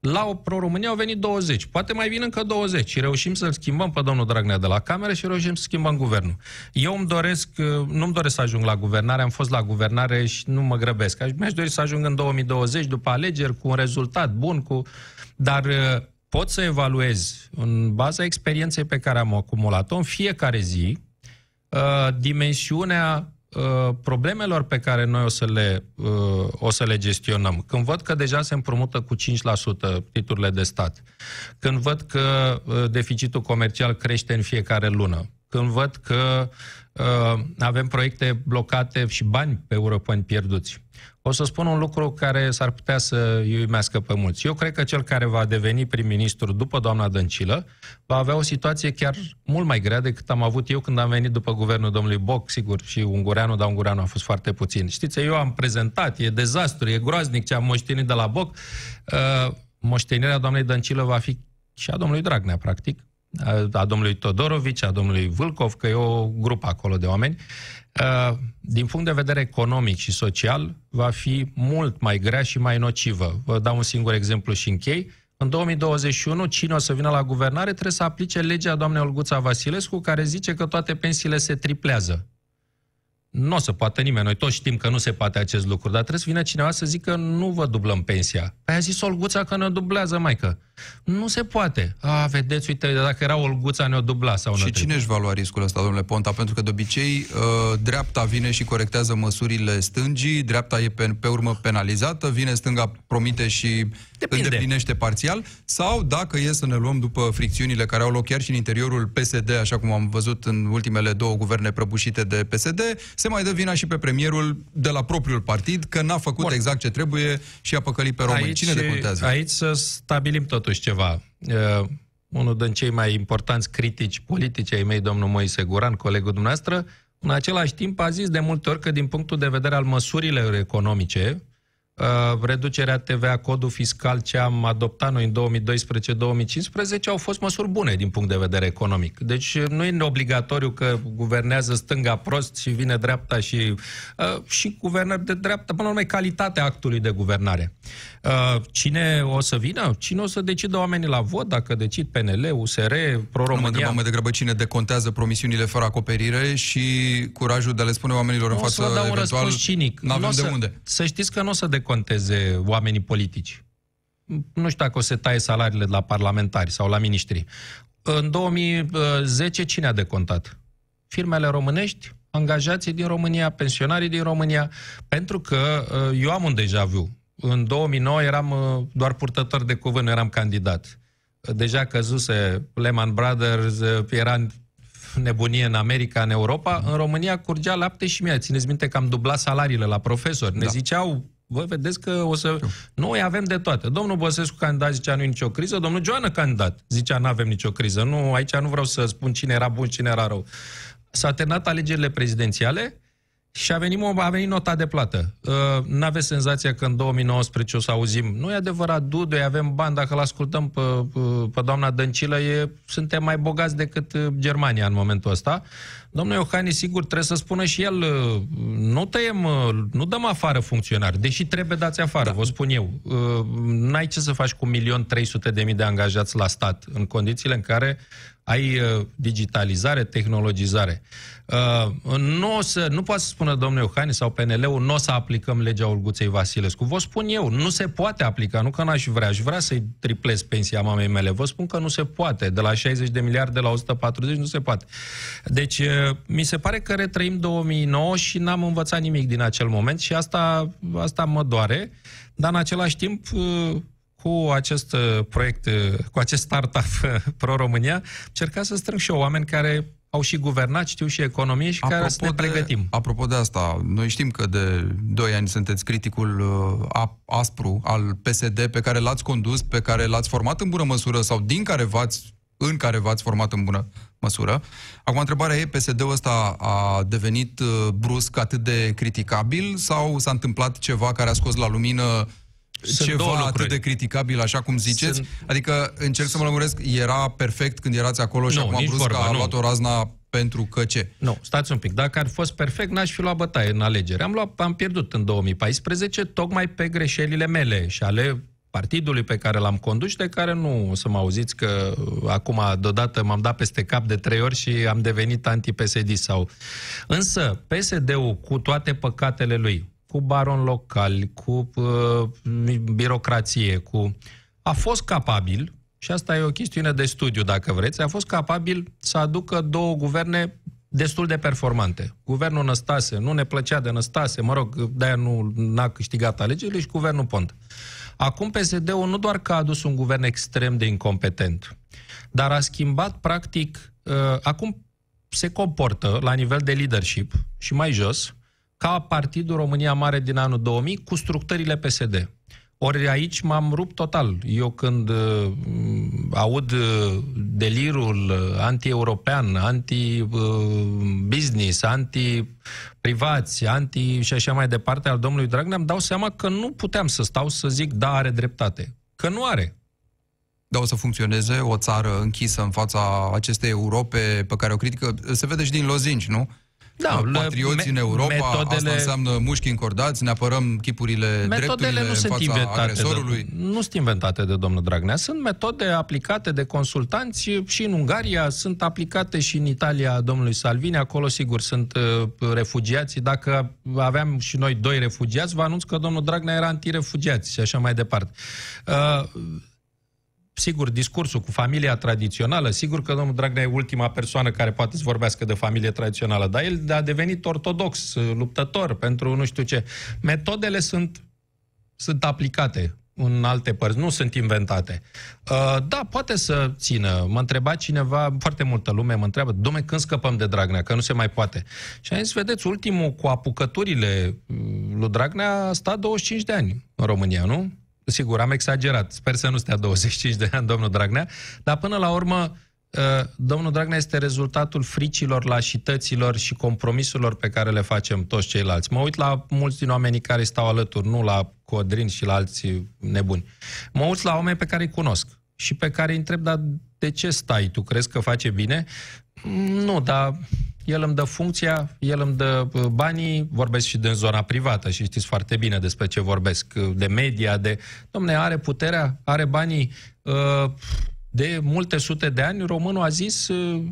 La o Pro-România au venit 20. Poate mai vin încă 20 și reușim să-l schimbăm pe domnul Dragnea de la cameră și reușim să schimbăm guvernul. Eu îmi doresc, uh, nu-mi doresc să ajung la guvernare, am fost la guvernare și nu mă grăbesc. Aș- Mi-aș dori să ajung în 2020 după alegeri cu un rezultat bun, cu... dar uh, pot să evaluez în baza experienței pe care am acumulat-o în fiecare zi uh, dimensiunea uh, problemelor pe care noi o să, le, uh, o să le gestionăm. Când văd că deja se împrumută cu 5% titlurile de stat, când văd că uh, deficitul comercial crește în fiecare lună, când văd că uh, avem proiecte blocate și bani pe europeni pierduți, o să spun un lucru care s-ar putea să îi uimească pe mulți. Eu cred că cel care va deveni prim-ministru după doamna Dăncilă va avea o situație chiar mult mai grea decât am avut eu când am venit după guvernul domnului Boc, sigur, și Ungureanu, dar Ungureanu a fost foarte puțin. Știți, eu am prezentat, e dezastru, e groaznic ce am moștenit de la Boc. Uh, moștenirea doamnei Dăncilă va fi și a domnului Dragnea, practic, a, a domnului Todorovici, a domnului Vâlcov, că e o grupă acolo de oameni. Uh, din punct de vedere economic și social, va fi mult mai grea și mai nocivă. Vă dau un singur exemplu și închei. În 2021, cine o să vină la guvernare trebuie să aplice legea doamnei Olguța Vasilescu, care zice că toate pensiile se triplează. Nu o să poată nimeni. Noi toți știm că nu se poate acest lucru, dar trebuie să vină cineva să zică nu vă dublăm pensia. Păi a zis Olguța că ne dublează, maică. Nu se poate. A, vedeți, uite, dacă era Olguța ne-o dubla sau Și cine își va lua riscul ăsta, domnule Ponta? Pentru că de obicei uh, dreapta vine și corectează măsurile stângii, dreapta e pe, pe urmă penalizată, vine stânga, promite și Depinde. îndeplinește parțial, sau dacă e să ne luăm după fricțiunile care au loc chiar și în interiorul PSD, așa cum am văzut în ultimele două guverne prăbușite de PSD, se mai dă vina și pe premierul de la propriul partid, că n-a făcut Bun. exact ce trebuie și a păcălit pe români. Aici, Cine decontează? Aici să stabilim totuși ceva. Uh, unul din cei mai importanți critici politici ai mei, domnul Moise Guran, colegul dumneavoastră, în același timp a zis de multe ori că din punctul de vedere al măsurilor economice, Uh, reducerea TVA, codul fiscal ce am adoptat noi în 2012-2015 au fost măsuri bune din punct de vedere economic. Deci uh, nu e obligatoriu că guvernează stânga prost și vine dreapta și, uh, și guvernări de dreapta, până la urmă calitatea actului de guvernare. Uh, cine o să vină? Cine o să decidă oamenii la vot? Dacă decid PNL, USR, Pro-România? Nu mă întrebam mai degrabă cine decontează promisiunile fără acoperire și curajul de a le spune oamenilor în față să dau un eventual, cinic. N-avem de să, unde. Să știți că nu o să deconteze oamenii politici. Nu știu dacă o să taie salariile la parlamentari sau la miniștri. În 2010 cine a decontat? Firmele românești, angajații din România, pensionarii din România, pentru că uh, eu am un deja vu în 2009 eram uh, doar purtător de cuvânt, eram candidat. Deja căzuse Lehman Brothers, uh, era nebunie în America, în Europa. În România curgea lapte și mie. Țineți minte că am dublat salariile la profesori. Ne da. ziceau, vă vedeți că o să... Noi avem de toate. Domnul Băsescu candidat zicea nu e nicio criză, domnul Joană candidat zicea nu avem nicio criză. Nu, aici nu vreau să spun cine era bun, cine era rău. S-a terminat alegerile prezidențiale, și a venit, a venit nota de plată. Uh, n-aveți senzația că în 2019 o să auzim, nu e adevărat, Dudu, avem bani, dacă îl ascultăm pe, pe, pe doamna Dăncilă, e, suntem mai bogați decât uh, Germania în momentul ăsta. Domnul Iohani, sigur, trebuie să spună și el, uh, nu tăiem, uh, nu dăm afară funcționari, deși trebuie dați afară, da. vă spun eu. Uh, n-ai ce să faci cu 1.300.000 de angajați la stat, în condițiile în care ai digitalizare, tehnologizare. Uh, nu, o să, nu poate să spună domnul Iohani sau PNL-ul, nu o să aplicăm legea Olguței Vasilescu. Vă spun eu, nu se poate aplica, nu că n-aș vrea, aș vrea să-i triplez pensia mamei mele. Vă spun că nu se poate. De la 60 de miliarde la 140 nu se poate. Deci, uh, mi se pare că retrăim 2009 și n-am învățat nimic din acel moment și asta, asta mă doare. Dar în același timp, uh, cu acest proiect, cu acest startup Pro-România, cerca să strâng și eu oameni care au și guvernat, știu și economie și apropo care să ne pregătim. De, apropo de asta, noi știm că de 2 ani sunteți criticul uh, aspru al PSD pe care l-ați condus, pe care l-ați format în bună măsură sau din care v-ați în care v-ați format în bună măsură. Acum, întrebarea e, PSD-ul ăsta a devenit uh, brusc atât de criticabil sau s-a întâmplat ceva care a scos la lumină sunt ceva atât de criticabil, așa cum ziceți? Sunt... Adică, încerc să mă lămuresc, era perfect când erați acolo și nu, acum brusc vorba, a luat o razna pentru că ce? Nu, stați un pic. Dacă ar fost perfect, n-aș fi luat bătaie în alegeri. Am, luat, am pierdut în 2014 tocmai pe greșelile mele și ale partidului pe care l-am condus și de care nu o să mă auziți că acum deodată m-am dat peste cap de trei ori și am devenit anti-PSD sau... Însă, PSD-ul, cu toate păcatele lui, cu baron locali, cu uh, birocrație, cu... a fost capabil, și asta e o chestiune de studiu, dacă vreți, a fost capabil să aducă două guverne destul de performante. Guvernul Năstase, nu ne plăcea de Năstase, mă rog, de-aia nu n-a câștigat alegerile și guvernul Pont. Acum PSD-ul nu doar că a adus un guvern extrem de incompetent, dar a schimbat practic, uh, acum se comportă la nivel de leadership și mai jos, ca Partidul România Mare din anul 2000 cu structurile PSD. Ori aici m-am rupt total. Eu când uh, aud uh, delirul uh, anti-european, anti-business, anti-privați, anti și așa mai departe al domnului Dragnea, îmi dau seama că nu puteam să stau să zic da, are dreptate. Că nu are. Dar o să funcționeze o țară închisă în fața acestei Europe pe care o critică, se vede și din lozinci, nu? Da, patrioți me- în Europa, metodele- asta înseamnă mușchi încordați, ne apărăm chipurile, Metodele drepturile nu în sunt fața inventate agresorului. de, nu sunt inventate de domnul Dragnea. Sunt metode aplicate de consultanți și în Ungaria, sunt aplicate și în Italia a domnului Salvini. Acolo, sigur, sunt uh, refugiații. Dacă aveam și noi doi refugiați, vă anunț că domnul Dragnea era antirefugiați și așa mai departe. Uh, sigur, discursul cu familia tradițională, sigur că domnul Dragnea e ultima persoană care poate să vorbească de familie tradițională, dar el a devenit ortodox, luptător pentru nu știu ce. Metodele sunt, sunt aplicate în alte părți, nu sunt inventate. Uh, da, poate să țină. Mă întreba cineva, foarte multă lume mă întreabă, domne, când scăpăm de Dragnea, că nu se mai poate. Și am zis, vedeți, ultimul cu apucăturile mm, lui Dragnea a stat 25 de ani în România, nu? Sigur, am exagerat. Sper să nu stea 25 de ani domnul Dragnea, dar până la urmă uh, domnul Dragnea este rezultatul fricilor, lașităților și compromisurilor pe care le facem toți ceilalți. Mă uit la mulți din oamenii care stau alături, nu la Codrin și la alții nebuni. Mă uit la oameni pe care îi cunosc și pe care îi întreb, dar de ce stai? Tu crezi că face bine? Nu, dar el îmi dă funcția, el îmi dă uh, banii, vorbesc și din zona privată și știți foarte bine despre ce vorbesc, uh, de media, de... Domne, are puterea, are banii. Uh, De multe sute de ani, românul a zis uh,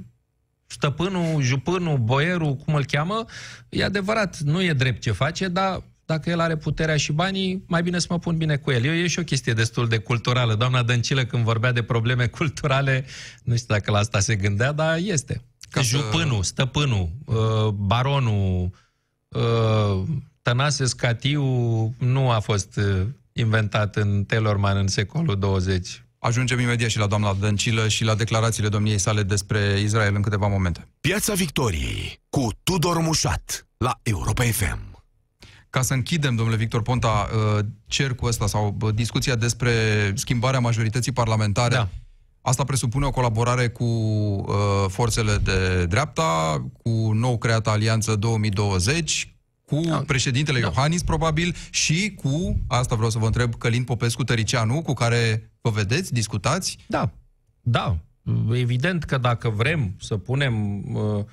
stăpânul, jupânul, boierul, cum îl cheamă, e adevărat, nu e drept ce face, dar dacă el are puterea și banii, mai bine să mă pun bine cu el. Eu e și o chestie destul de culturală. Doamna Dăncilă, când vorbea de probleme culturale, nu știu dacă la asta se gândea, dar este. Ca Jupânul, stăpânul, uh, baronul, uh, Tănase Scatiu nu a fost uh, inventat în Telorman în secolul 20. Ajungem imediat și la doamna Dăncilă și la declarațiile domniei sale despre Israel în câteva momente. Piața Victoriei cu Tudor Mușat la Europa FM. Ca să închidem, domnule Victor Ponta, uh, cercul ăsta sau uh, discuția despre schimbarea majorității parlamentare, da. asta presupune o colaborare cu uh, forțele de dreapta, cu nou creată Alianță 2020, cu da. președintele da. Iohannis, probabil, și cu, asta vreau să vă întreb, Călin Popescu Tăricianu, cu care vă vedeți, discutați? Da, da. Evident că dacă vrem să punem, uh,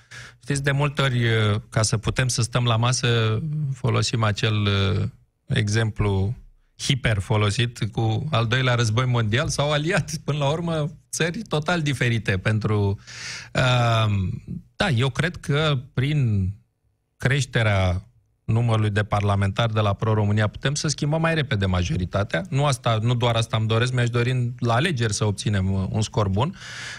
știți, de multe ori, uh, ca să putem să stăm la masă, folosim acel uh, exemplu hiper folosit cu al doilea război mondial sau aliat, până la urmă, țări total diferite pentru... Da, eu cred că prin creșterea numărului de parlamentari de la Pro-România, putem să schimbăm mai repede majoritatea. Nu, asta, nu doar asta îmi doresc, mi-aș dori la alegeri să obținem uh, un scor bun,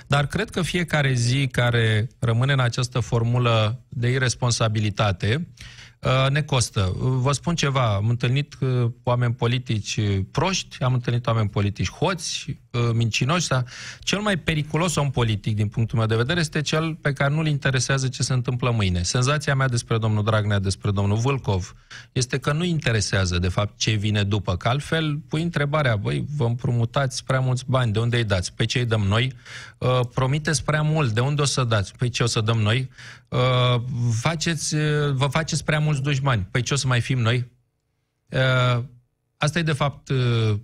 dar cred că fiecare zi care rămâne în această formulă de irresponsabilitate uh, ne costă. Vă spun ceva, am întâlnit uh, oameni politici proști, am întâlnit oameni politici hoți, mincinoși. Cel mai periculos om politic, din punctul meu de vedere, este cel pe care nu-l interesează ce se întâmplă mâine. Senzația mea despre domnul Dragnea, despre domnul Vâlcov, este că nu interesează, de fapt, ce vine după. Că altfel pui întrebarea, băi, vă împrumutați prea mulți bani, de unde îi dați? Pe ce îi dăm noi? Uh, promiteți prea mult, de unde o să dați? Păi ce o să dăm noi? Uh, faceți, uh, vă faceți prea mulți dușmani. Păi ce o să mai fim noi? Uh, Asta e, de fapt,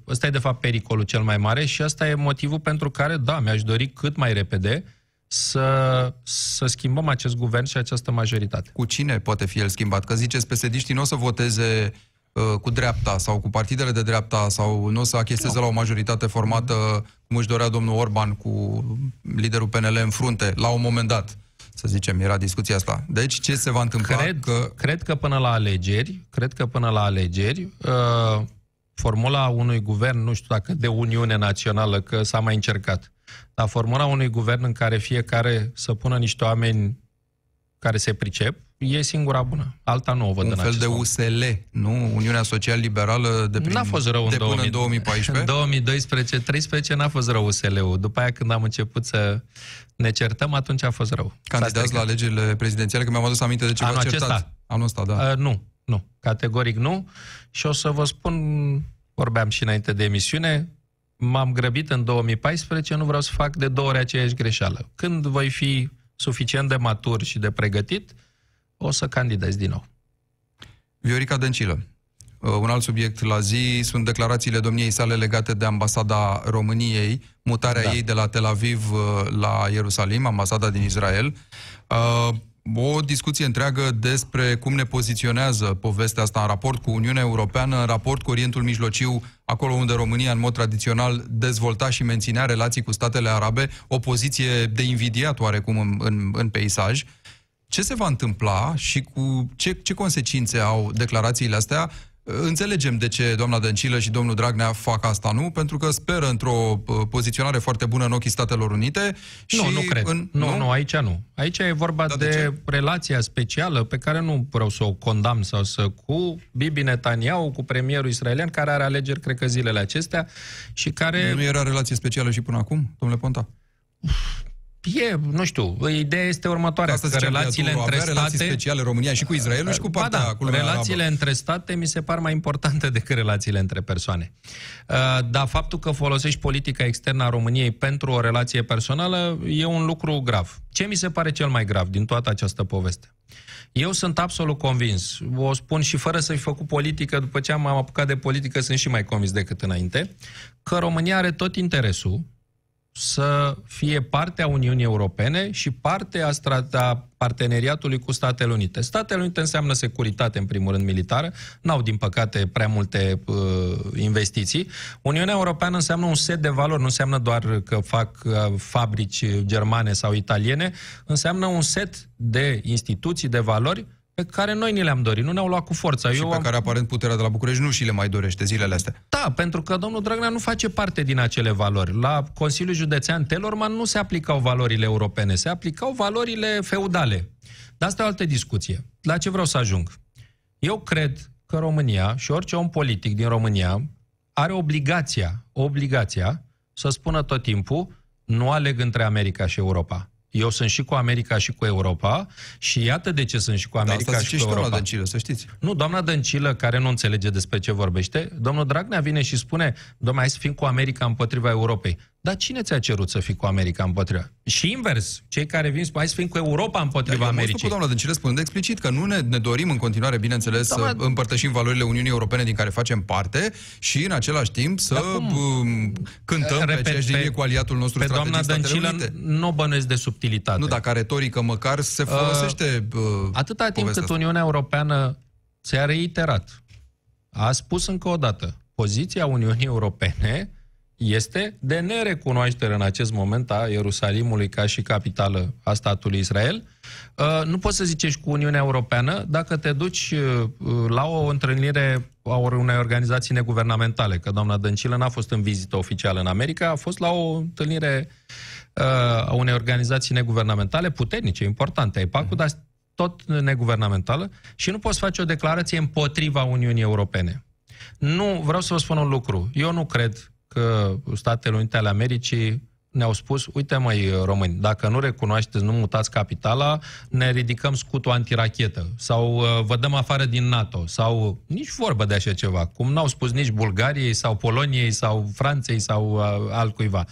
asta e de fapt pericolul cel mai mare și asta e motivul pentru care, da, mi-aș dori cât mai repede să, să schimbăm acest guvern și această majoritate. Cu cine poate fi el schimbat? Că ziceți, psd nu o să voteze uh, cu dreapta sau cu partidele de dreapta sau nu o să achesteze no. la o majoritate formată, cum își dorea domnul Orban, cu liderul PNL în frunte, la un moment dat să zicem, era discuția asta. Deci, ce se va întâmpla? Cred că, cred că până la alegeri, cred că până la alegeri, uh, formula unui guvern, nu știu dacă de Uniune Națională, că s-a mai încercat, dar formula unui guvern în care fiecare să pună niște oameni care se pricep, e singura bună. Alta nu o văd Un în fel de USL, nu? Uniunea Social-Liberală de, prin, n-a fost rău de în până 2000, în 2014? 2012-13 n-a fost rău USL-ul. După aia când am început să ne certăm, atunci a fost rău. Candidați la alegerile prezidențiale, că mi-am adus aminte de ceva Anul certat. acesta? Anul ăsta, da. Uh, nu. Nu. Categoric nu. Și o să vă spun, vorbeam și înainte de emisiune, m-am grăbit în 2014, nu vreau să fac de două ori aceeași greșeală. Când voi fi suficient de matur și de pregătit, o să candidez din nou. Viorica Dăncilă. Uh, un alt subiect la zi sunt declarațiile domniei sale legate de ambasada României, mutarea da. ei de la Tel Aviv uh, la Ierusalim, ambasada din Israel. Uh, o discuție întreagă despre cum ne poziționează povestea asta în raport cu Uniunea Europeană, în raport cu Orientul Mijlociu, acolo unde România, în mod tradițional, dezvolta și menținea relații cu statele arabe, o poziție de invidiat oarecum în, în, în peisaj. Ce se va întâmpla și cu ce, ce consecințe au declarațiile astea Înțelegem de ce doamna Dăncilă și domnul Dragnea fac asta, nu? Pentru că speră într-o uh, poziționare foarte bună în ochii Statelor Unite și... Nu, nu cred. În... Nu, nu, nu, aici nu. Aici e vorba de, de relația specială pe care nu vreau să o condamn sau să... cu Bibi Netanyahu, cu premierul israelian, care are alegeri, cred că zilele acestea și care... Nu era relație specială și până acum, domnule Ponta? E, nu știu, ideea este următoarea. Asta că relațiile între state... relații speciale România și cu Israelul și cu partea ba da, relațiile arabă. între state mi se par mai importante decât relațiile între persoane. Uh, dar faptul că folosești politica externă a României pentru o relație personală e un lucru grav. Ce mi se pare cel mai grav din toată această poveste? Eu sunt absolut convins, o spun și fără să fi făcut politică, după ce am apucat de politică sunt și mai convins decât înainte, că România are tot interesul să fie parte a Uniunii Europene și parte a, strata parteneriatului cu Statele Unite. Statele Unite înseamnă securitate, în primul rând, militară. N-au, din păcate, prea multe uh, investiții. Uniunea Europeană înseamnă un set de valori, nu înseamnă doar că fac uh, fabrici germane sau italiene, înseamnă un set de instituții, de valori pe care noi ni le-am dorit, nu ne-au luat cu forța. Și Eu pe am... care aparent puterea de la București nu și le mai dorește zilele astea. Da, pentru că domnul Dragnea nu face parte din acele valori. La Consiliul Județean Telorman nu se aplicau valorile europene, se aplicau valorile feudale. Dar asta e o altă discuție. La ce vreau să ajung? Eu cred că România și orice om politic din România are obligația, obligația să spună tot timpul nu aleg între America și Europa. Eu sunt și cu America și cu Europa și iată de ce sunt și cu America da, și cu Europa. doamna Dăncilă, să știți. Nu, doamna Dăncilă, care nu înțelege despre ce vorbește, domnul Dragnea vine și spune, domnule, hai să fim cu America împotriva Europei. Dar cine ți-a cerut să fii cu America împotriva? Și invers, cei care vin spun, hai să fim cu Europa împotriva Dar Americii. doamna Dăncilă spunând explicit că nu ne, ne dorim în continuare, bineînțeles, doamna... să împărtășim valorile Uniunii Europene din care facem parte și în același timp să um, cântăm Repet, pe aceeași linie cu aliatul nostru pe strategic doamna Dăncilă nu o bănuiesc de subtilitate. Nu, dacă retorică măcar se folosește uh, uh, Atâta timp cât asta. Uniunea Europeană ți-a reiterat, a spus încă o dată, poziția Uniunii Europene este de nerecunoaștere în acest moment a Ierusalimului ca și capitală a statului Israel. Uh, nu poți să zicești cu Uniunea Europeană dacă te duci uh, la o întâlnire a unei organizații neguvernamentale, că doamna Dăncilă n-a fost în vizită oficială în America, a fost la o întâlnire uh, a unei organizații neguvernamentale puternice, importante, IPAC-ul, mm. dar tot neguvernamentală și nu poți face o declarație împotriva Uniunii Europene. Nu, vreau să vă spun un lucru. Eu nu cred că Statele Unite ale Americii ne-au spus, uite măi români, dacă nu recunoașteți, nu mutați capitala, ne ridicăm scutul antirachetă sau uh, vă dăm afară din NATO sau nici vorbă de așa ceva, cum n-au spus nici Bulgariei sau Poloniei sau Franței sau uh, altcuiva.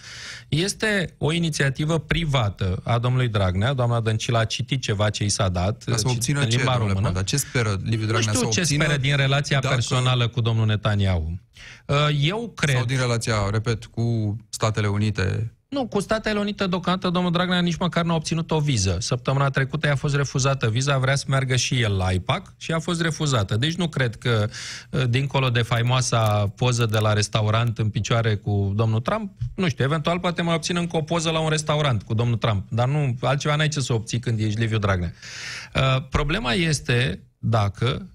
Este o inițiativă privată a domnului Dragnea, doamna Dăncilă a citit ceva ce i s-a dat Ca să obțină în limba ce, română. Dar ce speră Liviu Dragnea nu știu să ce speră din relația dacă... personală cu domnul Netanyahu. Uh, eu cred... Sau din relația, repet, cu Statele Unite nu, cu Statele Unite deocamdată domnul Dragnea nici măcar nu a obținut o viză. Săptămâna trecută i-a fost refuzată viza, vrea să meargă și el la IPAC și a fost refuzată. Deci nu cred că, ă, dincolo de faimoasa poză de la restaurant în picioare cu domnul Trump, nu știu, eventual poate mai obține încă o poză la un restaurant cu domnul Trump, dar nu, altceva n-ai ce să obții când ești Liviu Dragnea. Uh, problema este dacă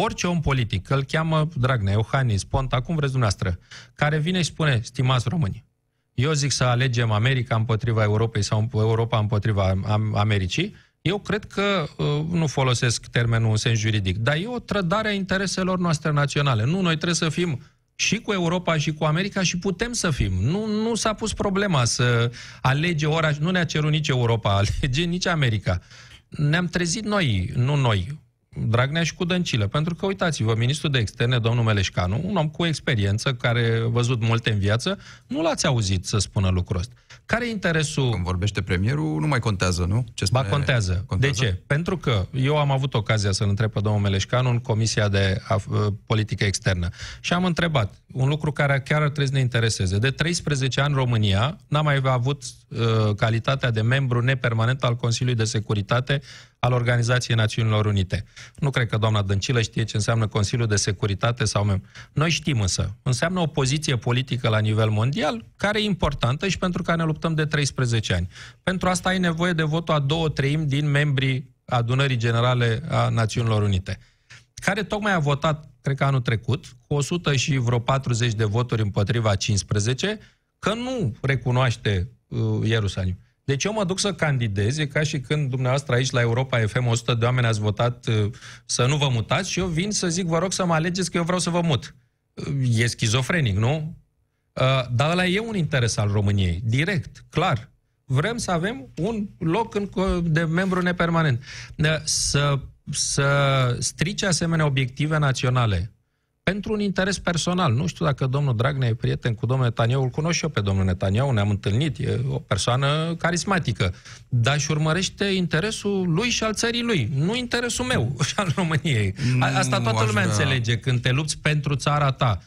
orice om politic, că îl cheamă Dragnea, Iohannis, Ponta, cum vreți dumneavoastră, care vine și spune, stimați români, eu zic să alegem America împotriva Europei sau Europa împotriva Americii. Eu cred că uh, nu folosesc termenul în sens juridic, dar e o trădare a intereselor noastre naționale. Nu, noi trebuie să fim și cu Europa și cu America și putem să fim. Nu, nu s-a pus problema să alege ora, nu ne-a cerut nici Europa, alege nici America. Ne-am trezit noi, nu noi, Dragnea și cu Dăncilă. Pentru că, uitați-vă, ministrul de externe, domnul Meleșcanu, un om cu experiență, care a văzut multe în viață, nu l-ați auzit să spună lucrul ăsta. Care e interesul... Când vorbește premierul, nu mai contează, nu? Ce spune... Ba, contează. contează. De ce? Pentru că eu am avut ocazia să-l întreb pe domnul Meleșcanu în Comisia de uh, Politică Externă. Și am întrebat un lucru care chiar trebuie să ne intereseze. De 13 ani România n-a mai avut uh, calitatea de membru nepermanent al Consiliului de Securitate al Organizației Națiunilor Unite. Nu cred că doamna Dăncilă știe ce înseamnă Consiliul de Securitate sau membru. Noi știm însă. Înseamnă o poziție politică la nivel mondial care e importantă și pentru care ne luptăm de 13 ani. Pentru asta ai nevoie de votul a două treimi din membrii adunării generale a Națiunilor Unite, care tocmai a votat, cred că anul trecut, cu 100 și vreo 40 de voturi împotriva 15, că nu recunoaște uh, Ierusalim. Deci eu mă duc să candidez, e ca și când dumneavoastră aici la Europa FM 100 de oameni ați votat uh, să nu vă mutați și eu vin să zic, vă rog să mă alegeți că eu vreau să vă mut. Uh, e schizofrenic, nu? Uh, dar ăla e un interes al României, direct, clar. Vrem să avem un loc în, de membru nepermanent. Să, să strice asemenea obiective naționale pentru un interes personal. Nu știu dacă domnul Dragnea e prieten cu domnul Netanyahu, îl cunosc și eu pe domnul Netanyahu, ne-am întâlnit, e o persoană carismatică, dar și urmărește interesul lui și al țării lui, nu interesul meu și al României. Asta toată lumea vrea... înțelege când te lupți pentru țara ta.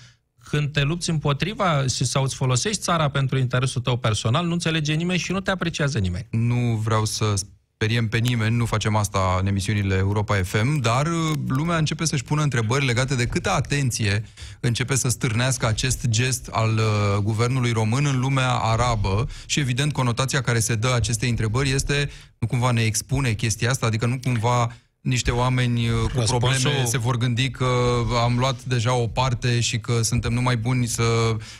Când te lupți împotriva și sau îți folosești țara pentru interesul tău personal, nu înțelege nimeni și nu te apreciază nimeni. Nu vreau să speriem pe nimeni, nu facem asta în emisiunile Europa FM, dar uh, lumea începe să-și pună întrebări legate de câtă atenție începe să stârnească acest gest al uh, guvernului român în lumea arabă și evident conotația care se dă acestei întrebări este nu cumva ne expune chestia asta, adică nu cumva niște oameni uh, cu Răspunsul... probleme se vor gândi că am luat deja o parte și că suntem numai buni să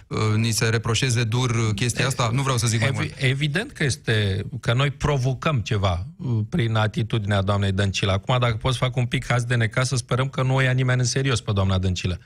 uh, ni se reproșeze dur chestia asta? Nu vreau să zic mai mult. Evident că este că noi provocăm ceva uh, prin atitudinea doamnei Dăncilă. Acum, dacă pot să fac un pic haz de necas, să sperăm că nu o ia nimeni în serios pe doamna Dăncilă.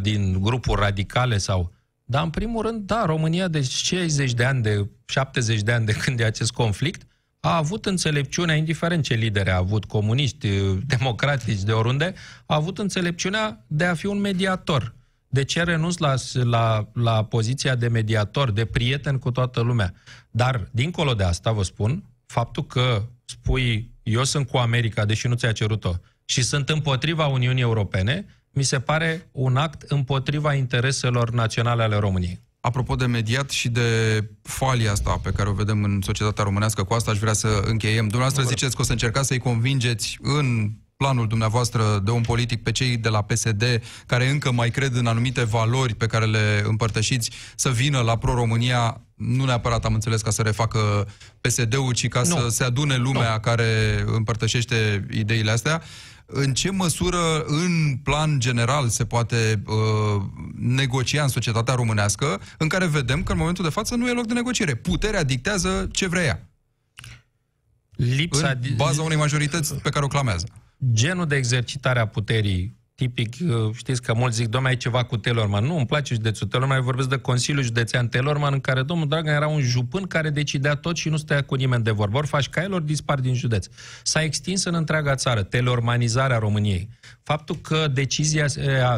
Din grupuri radicale sau... Dar, în primul rând, da, România de 60 de ani, de 70 de ani de când e acest conflict, a avut înțelepciunea, indiferent ce lideri a avut, comuniști, democratici, de oriunde, a avut înțelepciunea de a fi un mediator. De ce renunț la, la, la poziția de mediator, de prieten cu toată lumea? Dar, dincolo de asta, vă spun, faptul că spui, eu sunt cu America, deși nu ți-a cerut-o, și sunt împotriva Uniunii Europene, mi se pare un act împotriva intereselor naționale ale României. Apropo de mediat și de falia asta pe care o vedem în societatea românească, cu asta aș vrea să încheiem. Dumneavoastră ziceți că o să încercați să-i convingeți în planul dumneavoastră de un politic pe cei de la PSD care încă mai cred în anumite valori pe care le împărtășiți să vină la Pro-România, nu neapărat am înțeles ca să refacă PSD-ul, ci ca nu. să se adune lumea nu. care împărtășește ideile astea în ce măsură, în plan general, se poate uh, negocia în societatea românească, în care vedem că în momentul de față nu e loc de negociere. Puterea dictează ce vrea ea. Lipsa în baza unei majorități pe care o clamează. Genul de exercitare a puterii tipic, uh, știți că mulți zic, domnule, ai ceva cu Telorman. Nu, îmi place județul Telorman, vorbesc de Consiliul Județean Telorman, în care domnul Dragan era un jupân care decidea tot și nu stăia cu nimeni de vorbă. Ori faci cailor, dispar din județ. S-a extins în întreaga țară, telormanizarea României. Faptul că decizia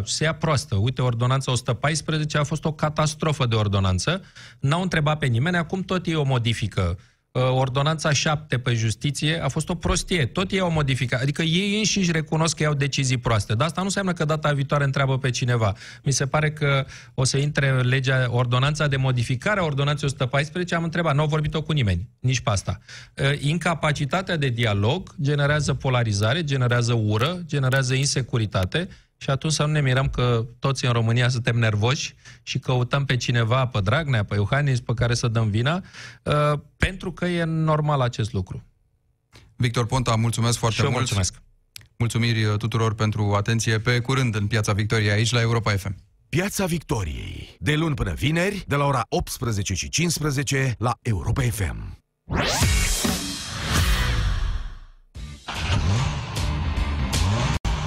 se ia proastă. Uite, ordonanța 114 a fost o catastrofă de ordonanță. N-au întrebat pe nimeni, acum tot ei o modifică Uh, ordonanța 7 pe justiție a fost o prostie. Tot ei au modificat. Adică ei înșiși recunosc că iau decizii proaste. Dar asta nu înseamnă că data viitoare întreabă pe cineva. Mi se pare că o să intre legea, ordonanța de modificare a ordonanței 114. Am întrebat, nu au vorbit-o cu nimeni. Nici pe asta. Uh, incapacitatea de dialog generează polarizare, generează ură, generează insecuritate și atunci să nu ne mirăm că toți în România suntem nervoși și căutăm pe cineva, pe Dragnea, pe Iohannis, pe care să dăm vina, uh, pentru că e normal acest lucru. Victor Ponta, mulțumesc foarte și mult. mulțumesc. Mulțumiri uh, tuturor pentru atenție. Pe curând în Piața Victoriei, aici la Europa FM. Piața Victoriei. De luni până vineri, de la ora 18 și 15 la Europa FM.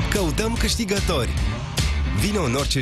Căutăm câștigători. Vino în orice